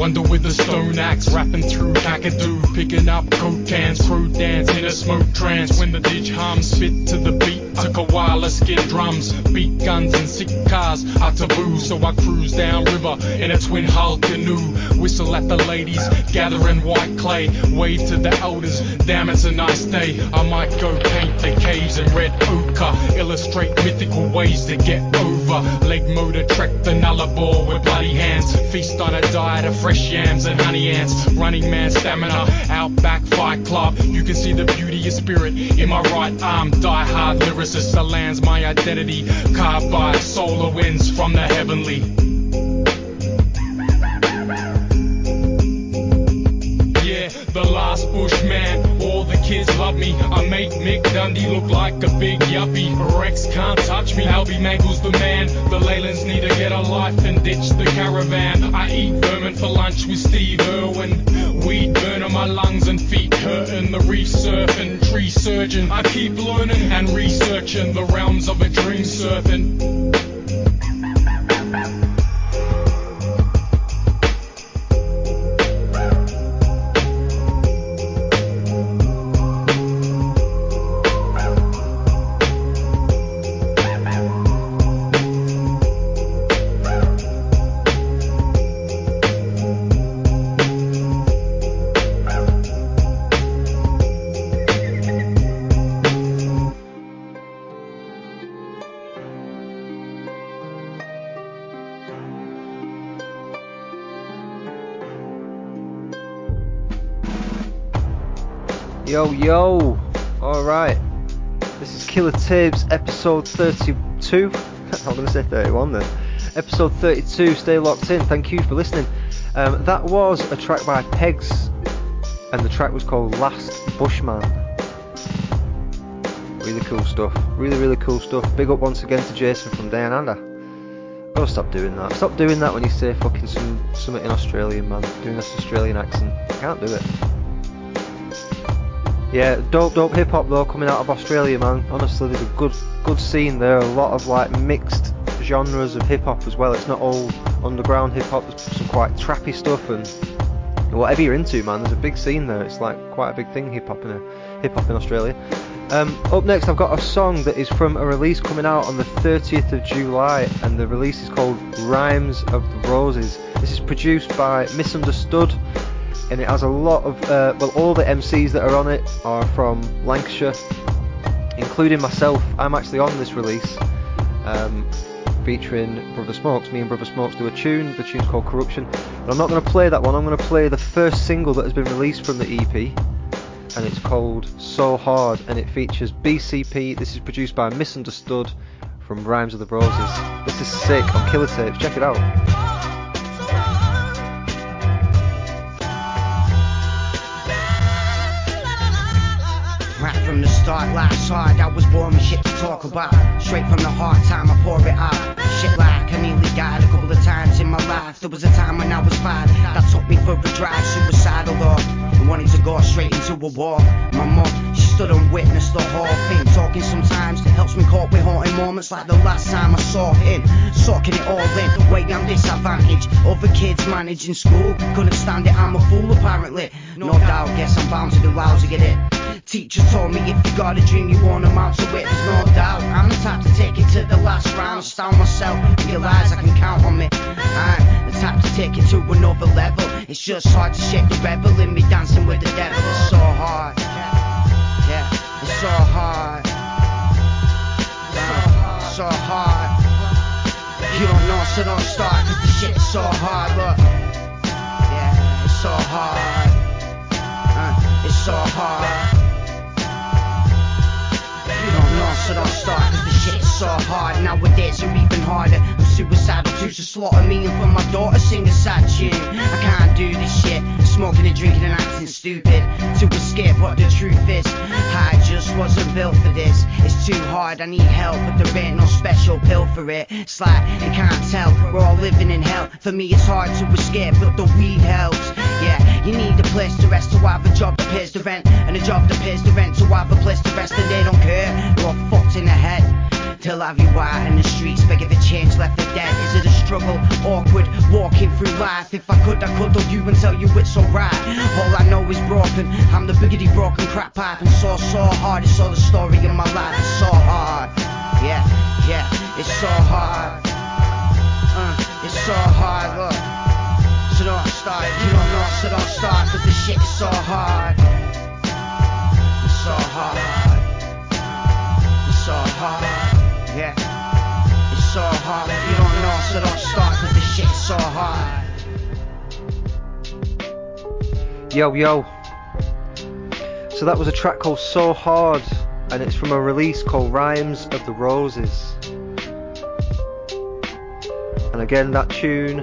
Wonder with a stone axe, rapping through Kakadu, picking up coke cans, crow dance in a smoke trance. When the dig hums, spit to the beat, took a while to skin drums, beat guns and sick cars are taboo. So I cruise down river in a twin hull canoe, whistle at the ladies, gathering white clay, wave to the elders. Damn, it's a nice day. I might go paint the caves in red ochre, illustrate mythical ways to get over. Leg motor trek the nullarbor with bloody hands. Feast on a diet of fresh yams and honey ants. Running man stamina, outback fight club. You can see the beauty of spirit in my right arm. Die hard lyricist, the land's my identity. Carved by solar winds from the heavenly. Yeah, the last bushman. Kids love me. I make Mick Dundee look like a big yuppie. Rex can't touch me. Albie Mangels the man. The Leylands need to get a life and ditch the caravan. I eat vermin for lunch with Steve Irwin. Weed burning my lungs and feet hurting. The reef surfing, tree surgeon. I keep learning and researching the realms of a dream surfing. Yo, yo! Alright. This is Killer Tapes, episode 32. I'm going to say 31 then. Episode 32, stay locked in. Thank you for listening. Um, that was a track by Pegs, and the track was called Last Bushman. Really cool stuff. Really, really cool stuff. Big up once again to Jason from Down Under. Gotta stop doing that. Stop doing that when you say fucking some something in Australian, man. Doing this Australian accent. I can't do it. Yeah, dope, dope hip hop though coming out of Australia, man. Honestly, there's a good, good scene there. A lot of like mixed genres of hip hop as well. It's not all underground hip hop. There's some quite trappy stuff and whatever you're into, man. There's a big scene there. It's like quite a big thing hip hop in hip hop in Australia. Um, up next, I've got a song that is from a release coming out on the 30th of July, and the release is called Rhymes of the Roses. This is produced by Misunderstood, and it has a lot of, uh, well, all the MCs that are on it are from Lancashire, including myself. I'm actually on this release, um, featuring Brother Smokes. Me and Brother Smokes do a tune. The tune's called Corruption. But I'm not going to play that one. I'm going to play the first single that has been released from the EP and it's called So Hard and it features BCP. This is produced by Misunderstood from Rhymes of the Roses. This is sick on Killer Tapes. Check it out. From the start, life's hard. I was born with shit to talk about. Straight from the heart, time I pour it out. Shit like I nearly died a couple of times in my life. There was a time when I was five that took me for a drive, suicidal. I wanted to go straight into a war. My mom, she stood and witnessed the whole thing. Talking sometimes helps me cope with haunting moments like the last time I saw him. Soaking it all in, the way I'm disadvantaged. Other kids managing school, couldn't stand it, I'm a fool apparently. No doubt, guess I'm bound to be lousy at it. Teachers told me if you got a dream, you won't amount to it, there's no doubt. I'm the type to take it to the last round, stand myself, realize I can count on me. I'm the type to take it to another level. It's just hard to shake the rebel in me dancing with the devil. It's so hard. Yeah, it's so hard. It's so hard. You don't know, so don't start, cause the shit is so hard, look. Yeah, it's so hard. Uh, it's so hard. So hard. Nowadays, you're even harder. I'm suicidal, too, so slaughter me and for my daughter sing a sad tune. I can't do this shit. Smoking and drinking and acting stupid to escape what the truth is. I just wasn't built for this. It's too hard, I need help, but there ain't no special pill for it. It's like you can't tell, we're all living in hell. For me, it's hard to escape, but the weed helps. Yeah, you need a place to rest to have a job that pays the rent, and a job that pays the rent to have a place to rest, and they don't care. They're all fucked in the head. Till have you out in the streets, begging for change, left for dead. Is it a struggle, awkward, walking through life? If I could, I could hold you and tell you it's alright. All I know is broken, I'm the biggity broken crack pipe, and so, so hard. It's all the story of my life, it's so hard. Yeah, yeah, it's so hard. Uh, it's so hard, look. So don't start, you don't know, so don't start, cause this shit is so hard. It's so hard. It's so hard. Hard. If you don't know, so don't start, cause this shit is so hard. Yo, yo. So that was a track called So Hard, and it's from a release called Rhymes of the Roses. And again, that tune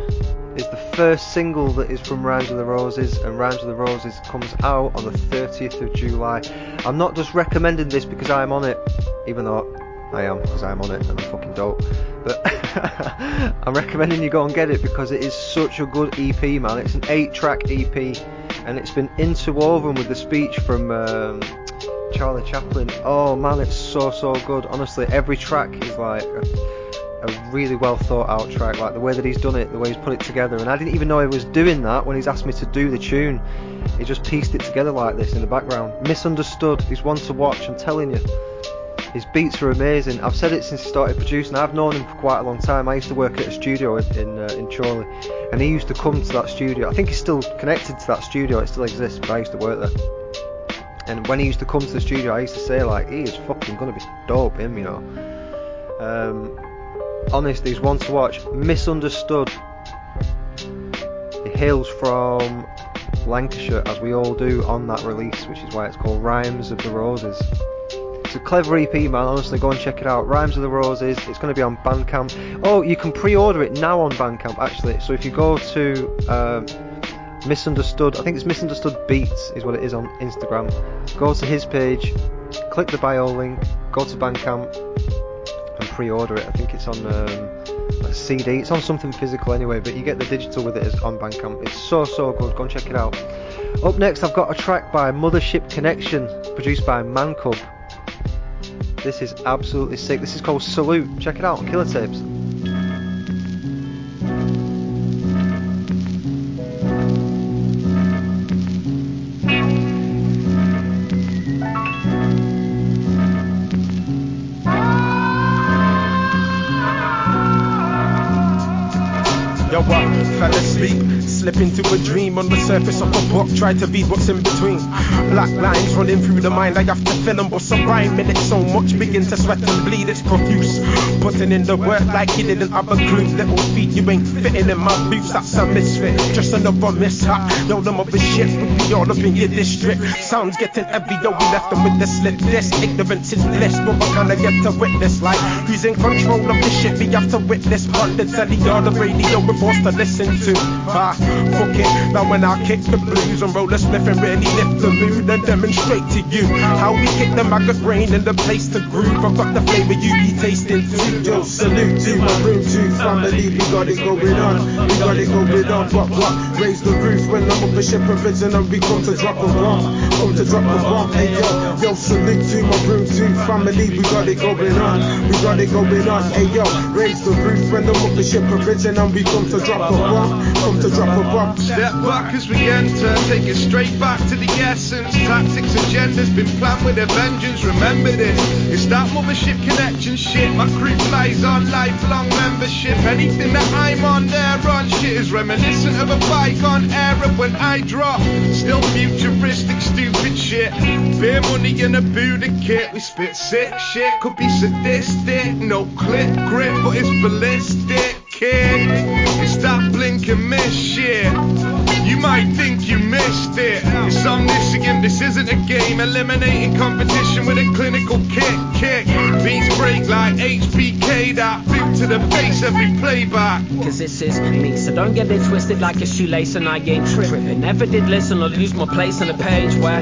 is the first single that is from Rhymes of the Roses, and Rhymes of the Roses comes out on the 30th of July. I'm not just recommending this because I'm on it, even though I am, because I'm on it and I'm fucking dope. But I'm recommending you go and get it because it is such a good EP, man. It's an eight-track EP, and it's been interwoven with the speech from um, Charlie Chaplin. Oh man, it's so so good. Honestly, every track is like. A, a really well thought out track, like the way that he's done it, the way he's put it together. And I didn't even know he was doing that when he's asked me to do the tune. He just pieced it together like this in the background. Misunderstood. He's one to watch. I'm telling you. His beats are amazing. I've said it since he started producing. I've known him for quite a long time. I used to work at a studio in uh, in Chorley, and he used to come to that studio. I think he's still connected to that studio. It still exists, but I used to work there. And when he used to come to the studio, I used to say like, he is fucking gonna be dope, him, you know. Um, honest, he's one to watch. Misunderstood. He hails from Lancashire, as we all do on that release, which is why it's called Rhymes of the Roses. It's a clever EP, man. Honestly, go and check it out. Rhymes of the Roses. It's going to be on Bandcamp. Oh, you can pre-order it now on Bandcamp, actually. So if you go to uh, Misunderstood, I think it's Misunderstood Beats is what it is on Instagram. Go to his page, click the bio link, go to Bandcamp, and pre-order it. I think it's on um, CD. It's on something physical anyway, but you get the digital with it as on Bandcamp. It's so so good. Go and check it out. Up next, I've got a track by Mothership Connection, produced by Mancub. This is absolutely sick. This is called Salute. Check it out on Killer Tapes. Surface of a book. Try to read what's in between. Black lines running through the mind. I have to fill them, but some rhyme in it so much. Begin to sweat and bleed, it's profuse. Putting in the work like he didn't have a clue. Little feet, you ain't fitting in my boots. That's a misfit, just another mishap. Yo, them other shit would be all up in your district. Sounds getting heavy, yo, we left them with the slip disc. Ignorance is bliss, but what can I get to witness? Like, who's in control of the shit we have to witness? On telly or the radio, we're forced to listen to. Ah, fuck it. Now when I kick the blues and roll a spliff and really lift the mood and demonstrate to you how we kick the maggot brain in the place to groove. I've got the flavor you be tasting too. Yo, salute to my room two family. Got it going on. We got it going on. What what? Raise the roof when up a ship provision and we come to drop a bomb. Come to drop a bomb. Hey yo, yo, salute to my room two family. We got it going on. We got it going on. Hey yo, raise the roof when up a ship provision and we come to drop a bomb. Come to drop a bomb. Step back as we enter, take it straight back to the essence. Tactics, agendas been planned with a vengeance. Remember this, it's that mothership connection shit. My crew flies on lifelong membership. Anything that I'm on there on shit is reminiscent of a bygone era when I drop. Still futuristic, stupid shit. Beer money and a Buddha kit. We spit sick shit, could be sadistic. No clip grip, but it's ballistic, kid. It's that blink and miss shit. You might think you missed it. It's omniscient, this isn't a game. Eliminating competition with a clinical kick. Kick. Beats break like HBK. That boot to the face every playback. Cause this is me, so don't get it twisted like a shoelace and I ain't tripping. Never did listen or lose my place on the page where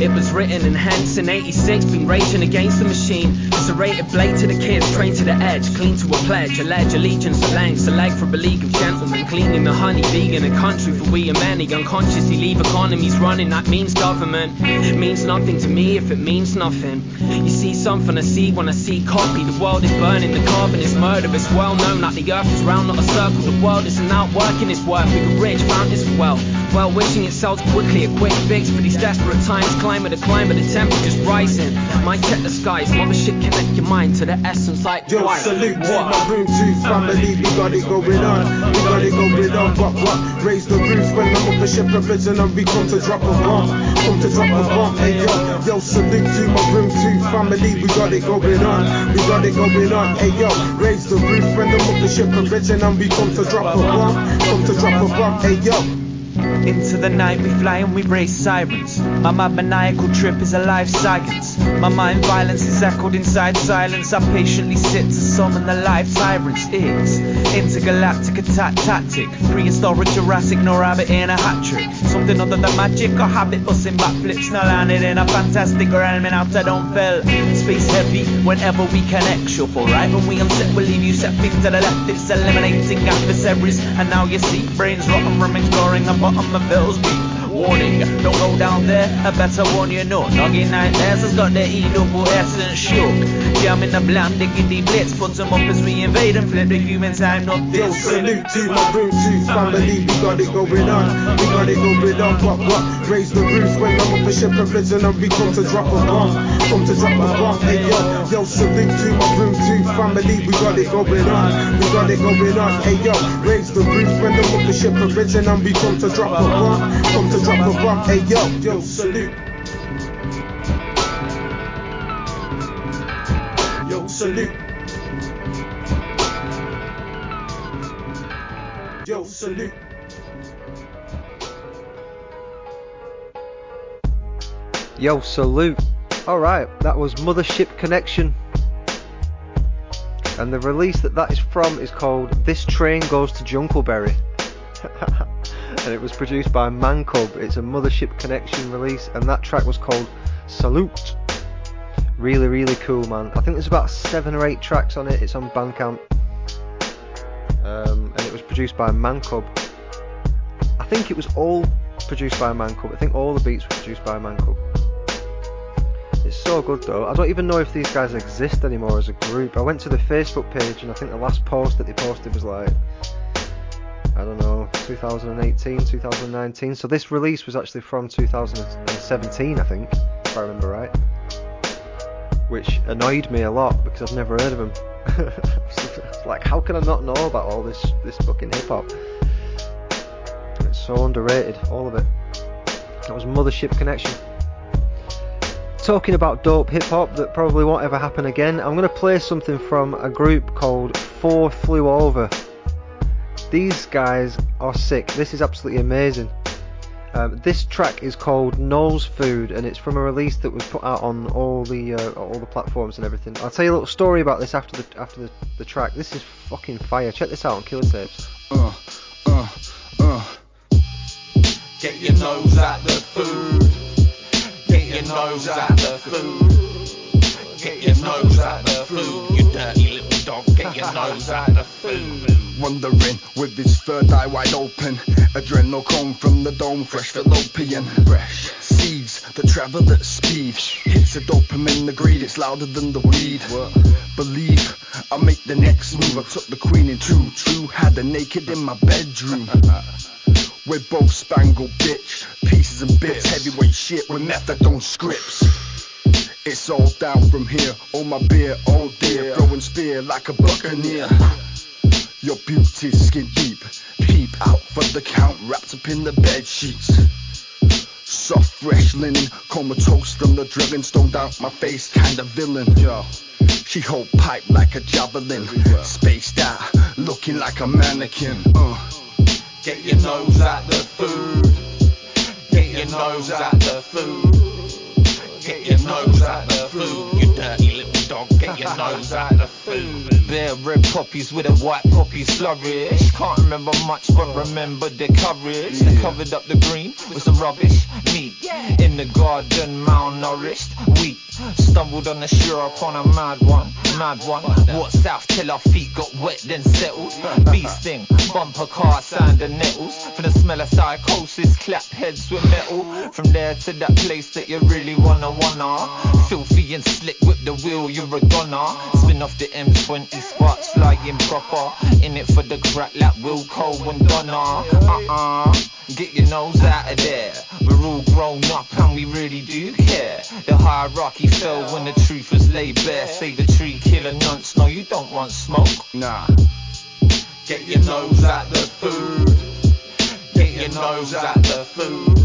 it was written, and hence in 86 been raging against the machine. Serrated blade to the kids, trained to the edge, clean to a pledge, alleged allegiance to lang, select for a league of gentlemen, cleaning the honey, vegan a country for we and many. Unconsciously leave economies running, that means government. Means nothing to me if it means nothing. You see something I see when I see copy. The world is burning, the carbon is murder. It's well known that the earth is round, not a circle. The world isn't out working its worth. We get rich, fountains for wealth. Well, wishing it sells quickly, a quick fix for these desperate times. Climate, the climate, the temperature's rising. Mind check the skies, mothership connect your mind to the essence like Yo, white. salute to my room two family. We got it going on. We got it going on. What what? Raise the roof when I'm up a ship provision and we come to drop a bomb. Come to drop a bomb. Hey yo, yo, salute to my room two family. We got it going on. We got it going on. Hey yo, raise the roof when I'm up a ship provision and we come to drop a bomb. Come to drop a bomb. Hey yo. Into the night we fly and we raise sirens. My mad maniacal trip is a life science. My mind violence is echoed inside silence. I patiently sit to summon the life tyrants. It's intergalactic attack tactic. Prehistoric Jurassic nor rabbit in a hat trick. Something other than magic or habit busting backflips. Now landed in a fantastic realm and out I don't fell. Space heavy whenever we connect. For right when we unset we'll leave you set to the left. It's eliminating adversaries. And now you see brains rotten from exploring bottom of Hell's Deep. Warning, don't go down there. I better warn you, no. Noggin nightmares has got the E double S and shook. Jam in the blam, diggity blitz. Put them up as we invade and flip the human time, not Yo, this. salute to my room two family. We got it going on. We got it going on. What what? Raise the roof when I'm up a ship provision and we come to drop a bomb. Come to drop a bomb. Hey yo, yo, salute to my room two family. We got it going on. We got it going on. Hey yo, raise the roof when I'm up a ship provision and we come to drop a bomb. Come to drop a bomb. Hey yo, yo, salute. Salute. Yo, salute. Yo, salute. Alright, that was Mothership Connection. And the release that that is from is called This Train Goes to Junkleberry. and it was produced by Mancub. It's a Mothership Connection release, and that track was called Salute. Really, really cool, man. I think there's about seven or eight tracks on it. It's on Bandcamp. Um, and it was produced by Mancub. I think it was all produced by Mancub. I think all the beats were produced by Mancub. It's so good though. I don't even know if these guys exist anymore as a group. I went to the Facebook page and I think the last post that they posted was like I don't know, 2018, 2019. So this release was actually from 2017, I think, if I remember right. Which annoyed me a lot because I've never heard of them. it's like, how can I not know about all this this fucking hip hop? It's so underrated, all of it. That was Mothership Connection. Talking about dope hip hop that probably won't ever happen again, I'm going to play something from a group called Four Flew Over. These guys are sick. This is absolutely amazing. Um, this track is called Nose Food, and it's from a release that was put out on all the uh, all the platforms and everything. I'll tell you a little story about this after the after the, the track. This is fucking fire. Check this out on Killer Tapes. Uh, uh, uh. Get your nose out the food. Get your nose out the food. Get your nose out the food. You dirty little dog. Get your nose out the food. Wondering with his third eye wide open. Adrenochrome from the dome, fresh fallopian. Fresh seeds that travel at speed. Hits of dopamine, the greed, it's louder than the weed. Believe I'll make the next move. I took the queen in two, true. Had her naked in my bedroom. We're both spangled, bitch. Pieces and bits, heavyweight shit with methadone scripts. It's all down from here. All my beer, oh dear. Throwing spear like a buccaneer. Your beauty skin deep. Peep out from the count, wrapped up in the bed sheets. Soft, fresh linen, comatose from the drug and stoned out my face, kinda villain. Yo. She hold pipe like a javelin, spaced out, looking like a mannequin. Uh. Get your nose out the food. Get your nose out the food. Get your nose out the food. You dirty little dog. Nose out the food. Bare red poppies with a white poppy flourish. Can't remember much, but remember the courage. They covered up the green with some rubbish. Me in the garden, malnourished, weak. Stumbled on the shore upon a mad one, mad one. Walked south till our feet got wet, then settled. Bee sting, bumper car, sand and nettles. From the smell of psychosis, clap heads with metal. From there to that place that you really wanna wanna. Filthy and slick with the wheel, you're a gunner. Spin off the M20 sparks flying proper. In it for the crack like Will Cole and Donna. Uh-uh. Get your nose out of there. We're all grown up and we really do care. The hierarchy fell when the truth was laid bare. Say the tree killer nonce. No, you don't want smoke. Nah. Get your nose out the food. Get your nose out the food.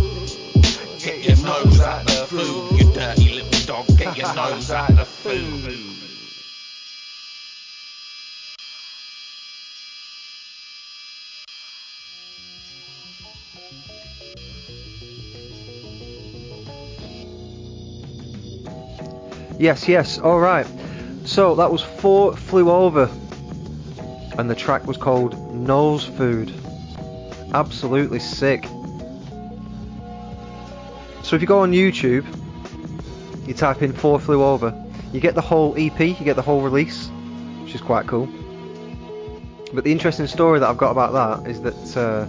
Get your nose out the food. You dirty little dog. Get your nose out the food. Yes, yes, alright. So that was Four Flew Over. And the track was called Nose Food. Absolutely sick. So if you go on YouTube, you type in Four Flew Over, you get the whole EP, you get the whole release, which is quite cool. But the interesting story that I've got about that is that uh,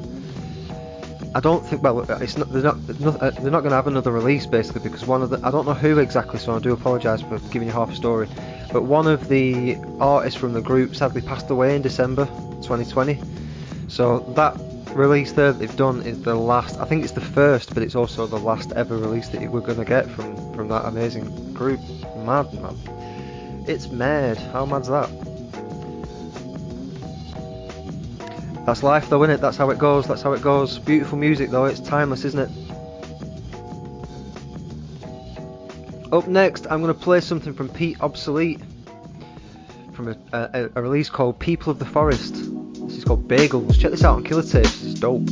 I don't think. Well, uh, it's not. Uh, they're not. They're not going to have another release basically because one of the. I don't know who exactly, so I do apologise for giving you half a story. But one of the artists from the group sadly passed away in December 2020. So that release there that they've done is the last. I think it's the first, but it's also the last ever release that we're going to get from from that amazing group. Mad man. It's mad. How mad's that? That's life though, isn't it? That's how it goes, that's how it goes. Beautiful music though, it's timeless, isn't it? Up next, I'm going to play something from Pete Obsolete from a, a, a release called People of the Forest. This is called Bagels. Check this out on Killer Tapes, it's dope.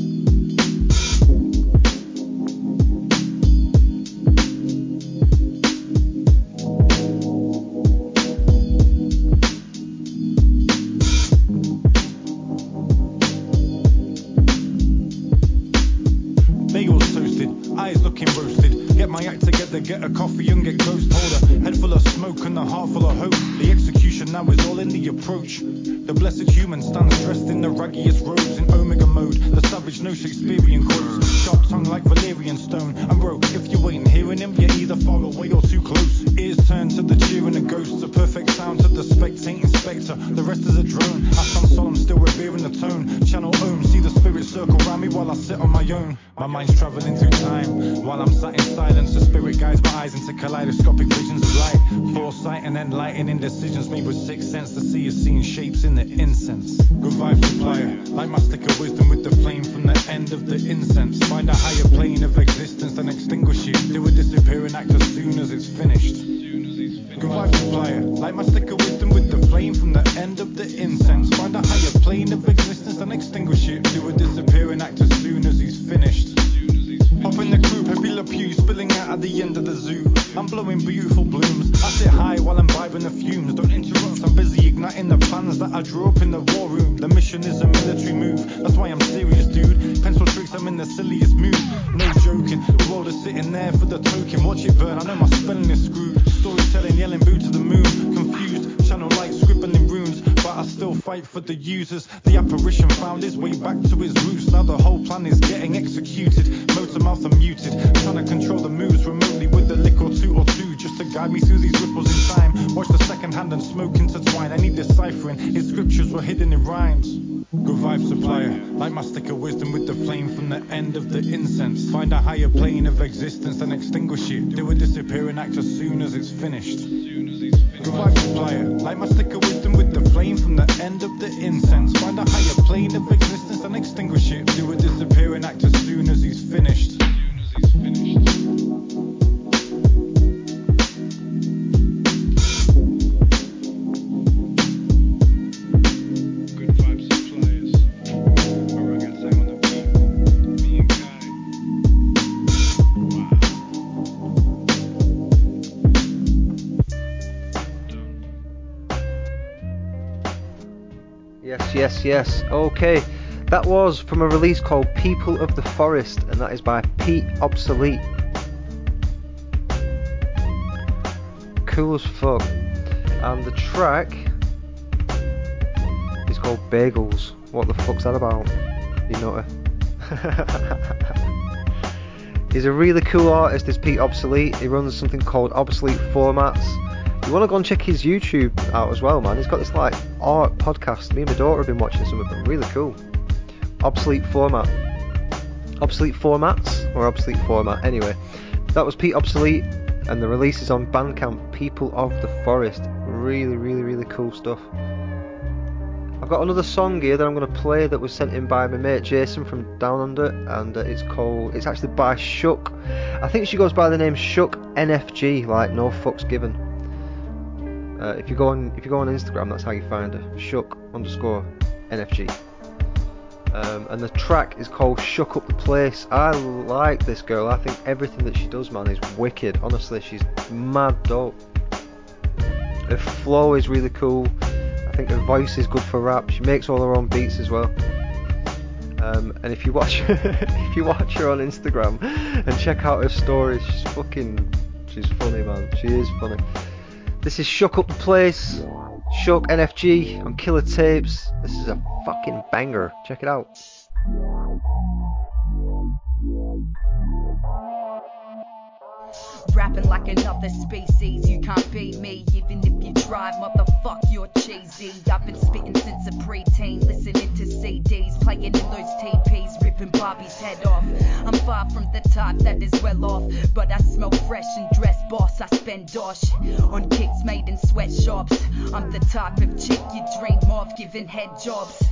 Rest is a drone. Some solemn, still revering the tone. Channel home, see the spirit circle round me while I sit on my own. My mind's traveling through time while I'm sat in silence. The spirit guides my eyes into kaleidoscopic visions of light. Foresight and enlightening decisions made with sixth sense to see is seeing shapes in the incense. Good vibes supplier, light my stick of wisdom with the flame from the end of the incense. Find a higher plane of existence and extinguish it. Do a disappearing act as soon as it's finished. Good vibes supplier, light my stick of wisdom the flame from the end of the incense. Find a higher plane of existence and extinguish it. Do a disappearing act as soon as he's finished. Hop in the coupe, heavy Le Pew spilling out at the end of the zoo. I'm blowing beautiful blooms. I sit high while I'm vibing the fumes. Don't interrupt, I'm busy igniting the plans that I drew up in the war room. The mission is a military move, that's why I'm serious, dude. Pencil tricks, I'm in the silliest mood. No joking, the world is sitting there for the token. Fight for the users. The apparition found his way back to its roots. Now the whole plan is getting executed. Motor mouth are muted. Trying to control the moves remotely with a lick or two or two. Just to guide me through these ripples in time. Watch the second hand and smoke intertwine. I need deciphering. His scriptures were hidden in rhymes. Good vibe supplier, light my stick of wisdom with the flame from the end of the incense. Find a higher plane of existence and extinguish it. Do a disappearing act as soon as it's finished. Vibe supplier, like my stick of wisdom with the flame from the end of the incense. Find a higher plane of existence and extinguish it. Do a Yes, yes. Okay, that was from a release called People of the Forest, and that is by Pete Obsolete. Cool as fuck. And the track is called Bagels. What the fuck's that about? You know He's a really cool artist, this Pete Obsolete. He runs something called Obsolete Formats. You want to go and check his YouTube out as well, man. He's got this like art podcast. Me and my daughter have been watching some of them. Really cool. Obsolete Format. Obsolete Formats or Obsolete Format. Anyway, that was Pete Obsolete, and the release is on Bandcamp. People of the Forest. Really, really, really cool stuff. I've got another song here that I'm going to play that was sent in by my mate Jason from Down Under, and uh, it's called. It's actually by Shook. I think she goes by the name Shook NFG, like no fucks given. Uh, if you go on if you go on Instagram, that's how you find her. Shook underscore NFG. Um, and the track is called Shook Up the Place. I like this girl. I think everything that she does, man, is wicked. Honestly, she's mad dope. Her flow is really cool. I think her voice is good for rap. She makes all her own beats as well. Um, and if you watch if you watch her on Instagram and check out her stories, she's fucking she's funny, man. She is funny. This is Shook Up the Place, Shook NFG on Killer Tapes. This is a fucking banger. Check it out. Rapping like another species, you can't beat me, even if you try, motherfuck, you're cheesy. I've been spitting since a preteen, listening to CDs, playing in those TPs, ripping Bobby's head off. I'm far from the type that is well off, but I smell fresh and dress boss. I spend dosh on kicks made in sweatshops. I'm the type of chick you dream of, giving head jobs.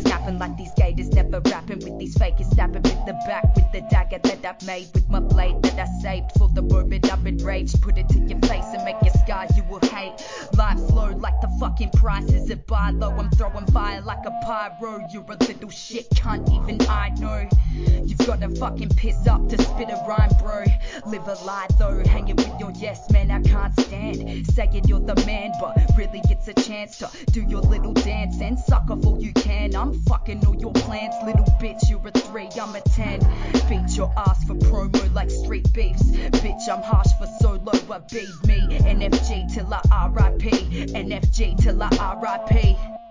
Snapping like these gators, never rapping with these fakers, stabbing with the back with the dagger that I've made with my blade that I saved for the moment I'm enraged. Put it to your face and make you scar you will hate. Life's slow like the fucking prices at buy low. I'm throwing fire like a pyro. You're a little shit, can't even I know. You've got to fucking piss up to spit a rhyme, bro. Live a lie though, hanging with your yes man, I can't stand. Saying you're the man, but really it's a chance to do your little dance and suck off all you can. I'm fucking all your plans, little bitch. You're a three, I'm a ten. Beat your ass for promo like street beefs. Bitch, I'm harsh for solo, I beat me. NFG till I RIP. NFG till I RIP.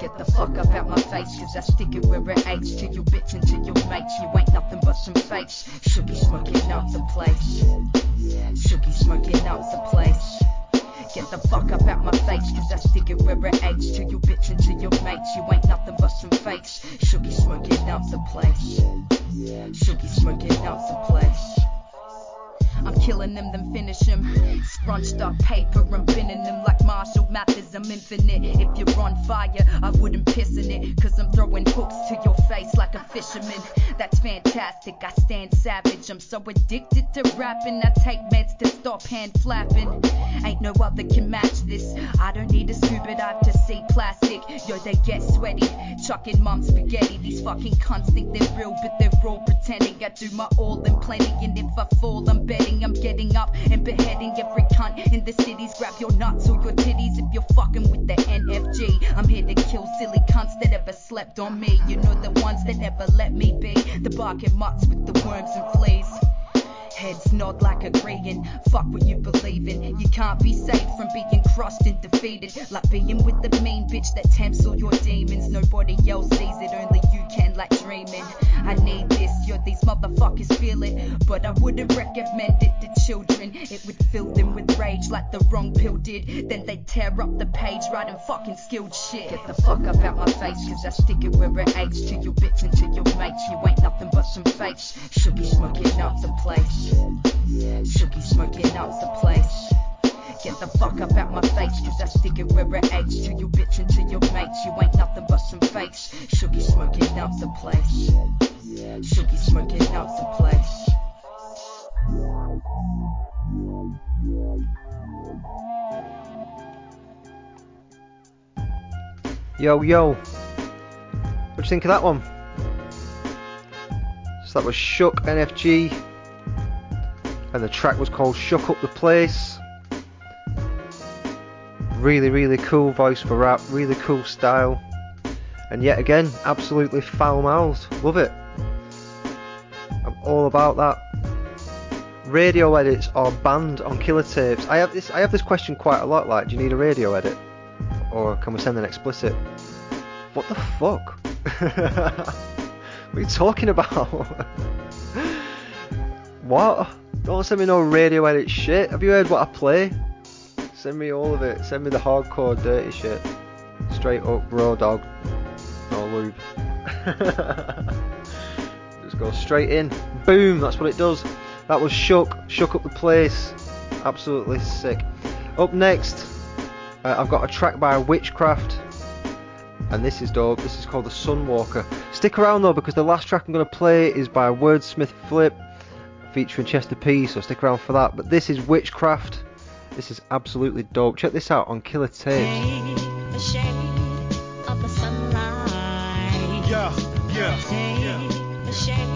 Get the fuck up out my face, cause I stick it where it aches to you bitch and to your mates. You ain't nothing but some fakes. Shooky smoking out the place. Shooky smoking out the place. Get the fuck up out my face, cause I stick it where it aches to you bitch and to your mates. You ain't nothing but some fakes. Shooky smoking out the place. Shooky smoking out the place. I'm killing them, then finish them. Scrunched up paper, I'm binning them like Marshall Mathers. I'm infinite. If you're on fire, I wouldn't piss in it. Cause I'm throwing hooks to your face like a fisherman. That's fantastic, I stand savage. I'm so addicted to rapping, I take meds to stop hand flapping. Ain't no other can match this. I don't need a scuba dive to see plastic. Yo, they get sweaty, chucking mum spaghetti. These fucking cunts think they're real, but they're all pretending. I do my all and plenty, and if I fall, I'm betting. I'm getting up and beheading every cunt in the cities. Grab your nuts or your titties if you're fucking with the NFG. I'm here to kill silly cunts that ever slept on me. You know the ones that never let me be. The barking mutts with the worms and fleas. Heads nod like agreeing. Fuck what you believe in. You can't be saved from being crushed and defeated. Like being with the mean bitch that tempts all your demons. Nobody else sees it, only you can, like dreaming. I need this, these motherfuckers feel it. But I wouldn't recommend it to children. It would fill them with rage like the wrong pill did. Then they'd tear up the page, writing fucking skilled shit. Get the fuck up out my face, cause I stick it where it aches to your bitch and to your mates. You ain't nothing but some fakes. Shooky smoking out the place. Shooky smoking out the place. Get the fuck up out my face, cause I stick it where it aches to you bitch and to your mates. You ain't nothing but some fakes. Shooky smoking out the place. Shooky smoking out the place. Yo, yo. What do you think of that one? So that was Shook NFG. And the track was called Shook Up the Place. Really, really cool voice for rap, really cool style. And yet again, absolutely foul mouthed. Love it. All about that. Radio edits are banned on killer tapes. I have this I have this question quite a lot, like, do you need a radio edit? Or can we send an explicit? What the fuck? what are you talking about? what? Don't send me no radio edit shit. Have you heard what I play? Send me all of it. Send me the hardcore dirty shit. Straight up raw dog. No lube. Just go straight in. Boom, that's what it does. That was shook. Shook up the place. Absolutely sick. Up next, uh, I've got a track by Witchcraft. And this is dope. This is called The Sunwalker. Stick around though because the last track I'm going to play is by Wordsmith Flip featuring Chester P, so stick around for that. But this is Witchcraft. This is absolutely dope. Check this out on Killer Tapes. Yeah, yeah, yeah.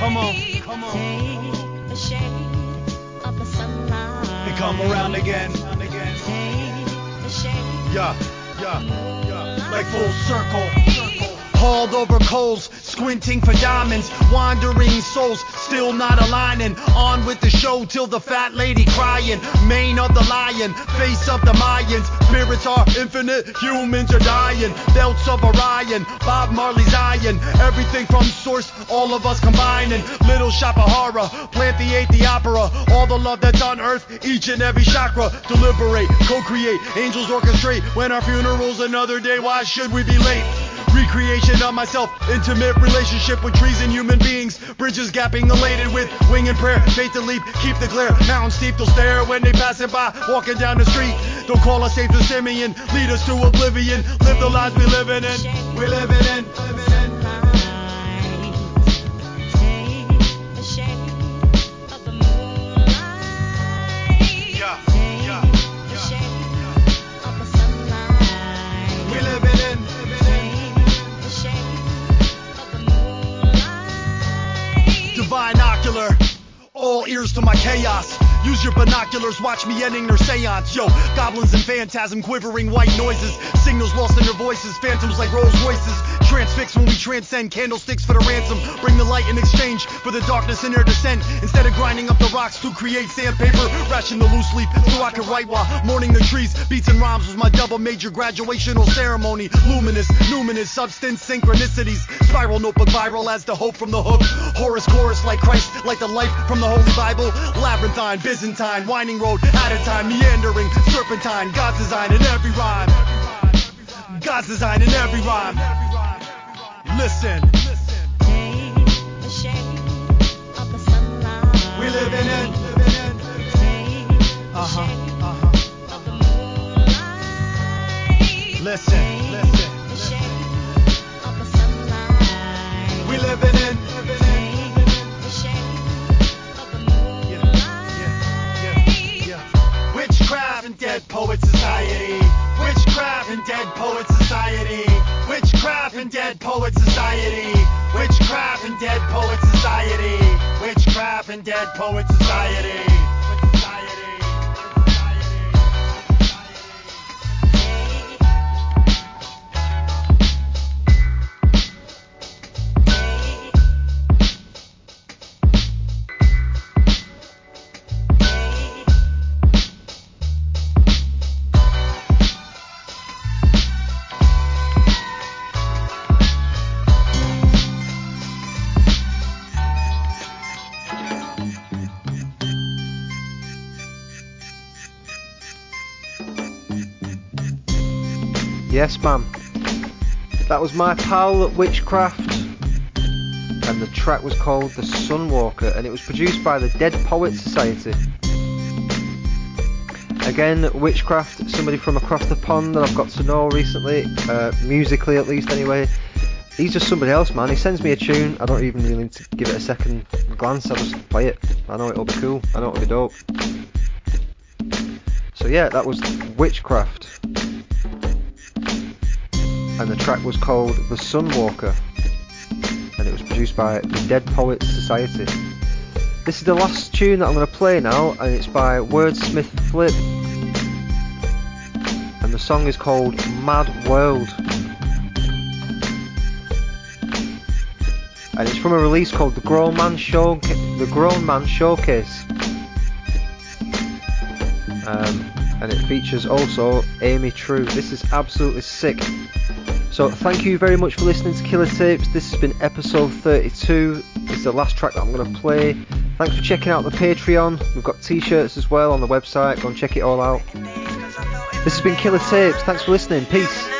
Come on, come on. Take the shade of the sunlight. And come around again. Again. Yeah, yeah, yeah. Like full circle. Hauled over coals, squinting for diamonds, wandering souls, still not aligning. On with the show till the fat lady crying. Mane of the lion, face of the Mayans. Spirits are infinite, humans are dying. Belts of Orion, Bob Marley's iron. Everything from source, all of us combining. Little shop of horror, plant the eighth, the opera. All the love that's on earth, each and every chakra. Deliberate, co create, angels orchestrate. When our funeral's another day, why should we be late? Recreation of myself, intimate relationship with trees and human beings. Bridges gapping elated with wing and prayer. Faith to leap, keep the glare. Mountain steep, they'll stare when they passing by, walking down the street. Don't call us safe to Simeon, lead us to oblivion. Live the lives we living in, we living in. Chaos. Use your binoculars, watch me ending their seance. Yo, goblins and phantasm, quivering white noises. Signals lost in their voices, phantoms like Rolls Royces. Transfix when we transcend, candlesticks for the ransom. Bring the light in exchange for the darkness in their descent. Instead of grinding up the rocks to create sandpaper, ration the loose leaf so I can write while mourning the trees. Beats and rhymes was my double major graduational ceremony. Luminous, numinous, substance, synchronicities. Spiral notebook viral as the hope from the hook. Horus chorus like Christ, like the life from the Holy Bible. Labyrinthine, Byzantine, winding road, at a time, meandering, serpentine. God's design in every rhyme. God's design in every rhyme. Listen. We living in. Uh huh. Uh huh. Listen. Listen. We living in. Witchcraft Poet Society. Witchcraft and Dead Poet Society. Witchcraft and Dead Poet Society. Yes, ma'am. That was my pal at Witchcraft, and the track was called The Sunwalker, and it was produced by the Dead Poet Society. Again, Witchcraft, somebody from across the pond that I've got to know recently, uh, musically at least anyway. He's just somebody else, man. He sends me a tune, I don't even really need to give it a second glance, I just play it. I know it'll be cool, I know it'll be dope. So yeah, that was Witchcraft and the track was called The Sunwalker, and it was produced by the Dead Poets Society. This is the last tune that I'm going to play now, and it's by Wordsmith Flip, and the song is called Mad World. And it's from a release called The Grown Man Show, The Grown Man Showcase. Um, and it features also Amy True. This is absolutely sick. So thank you very much for listening to Killer Tapes. This has been episode 32. It's the last track that I'm going to play. Thanks for checking out the Patreon. We've got t-shirts as well on the website. Go and check it all out. This has been Killer Tapes. Thanks for listening. Peace.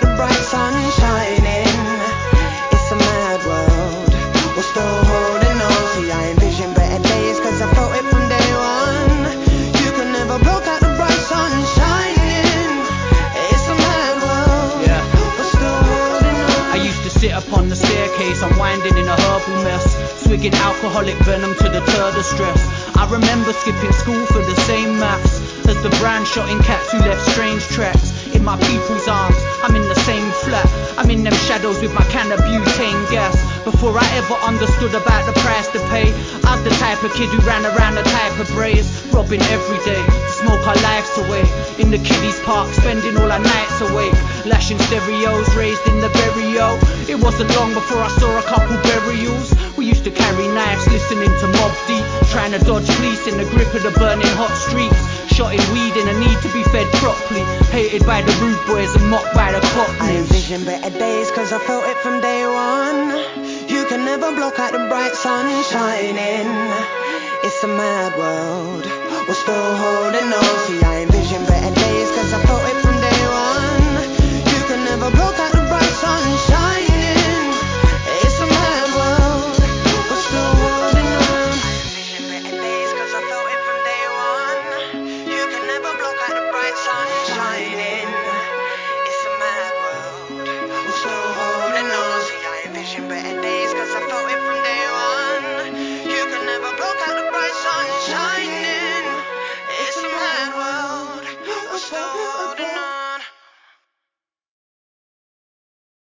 alcoholic venom to deter the stress. I remember skipping school for the same maths as the brand shotting cats who left strange tracks in my people's arms. I'm in the same flat. I'm in them shadows with my can of butane gas. Before I ever understood about the price to pay, I was the type of kid who ran around the type of braze, robbing every day smoke our lives away. In the kiddies park, spending all our nights awake, lashing stereos, raised in the burial. It wasn't long before I saw a couple burials. We used to carry knives, listening to Mobb Deep, trying to dodge police in the grip of the burning hot streets. Shotting weed in a need to be fed properly, hated by the rude boys and mocked by the cockneys. I envision better days cause I felt it from day one. You can never block out the bright sun shining. It's a mad world, we're still holding on. See, I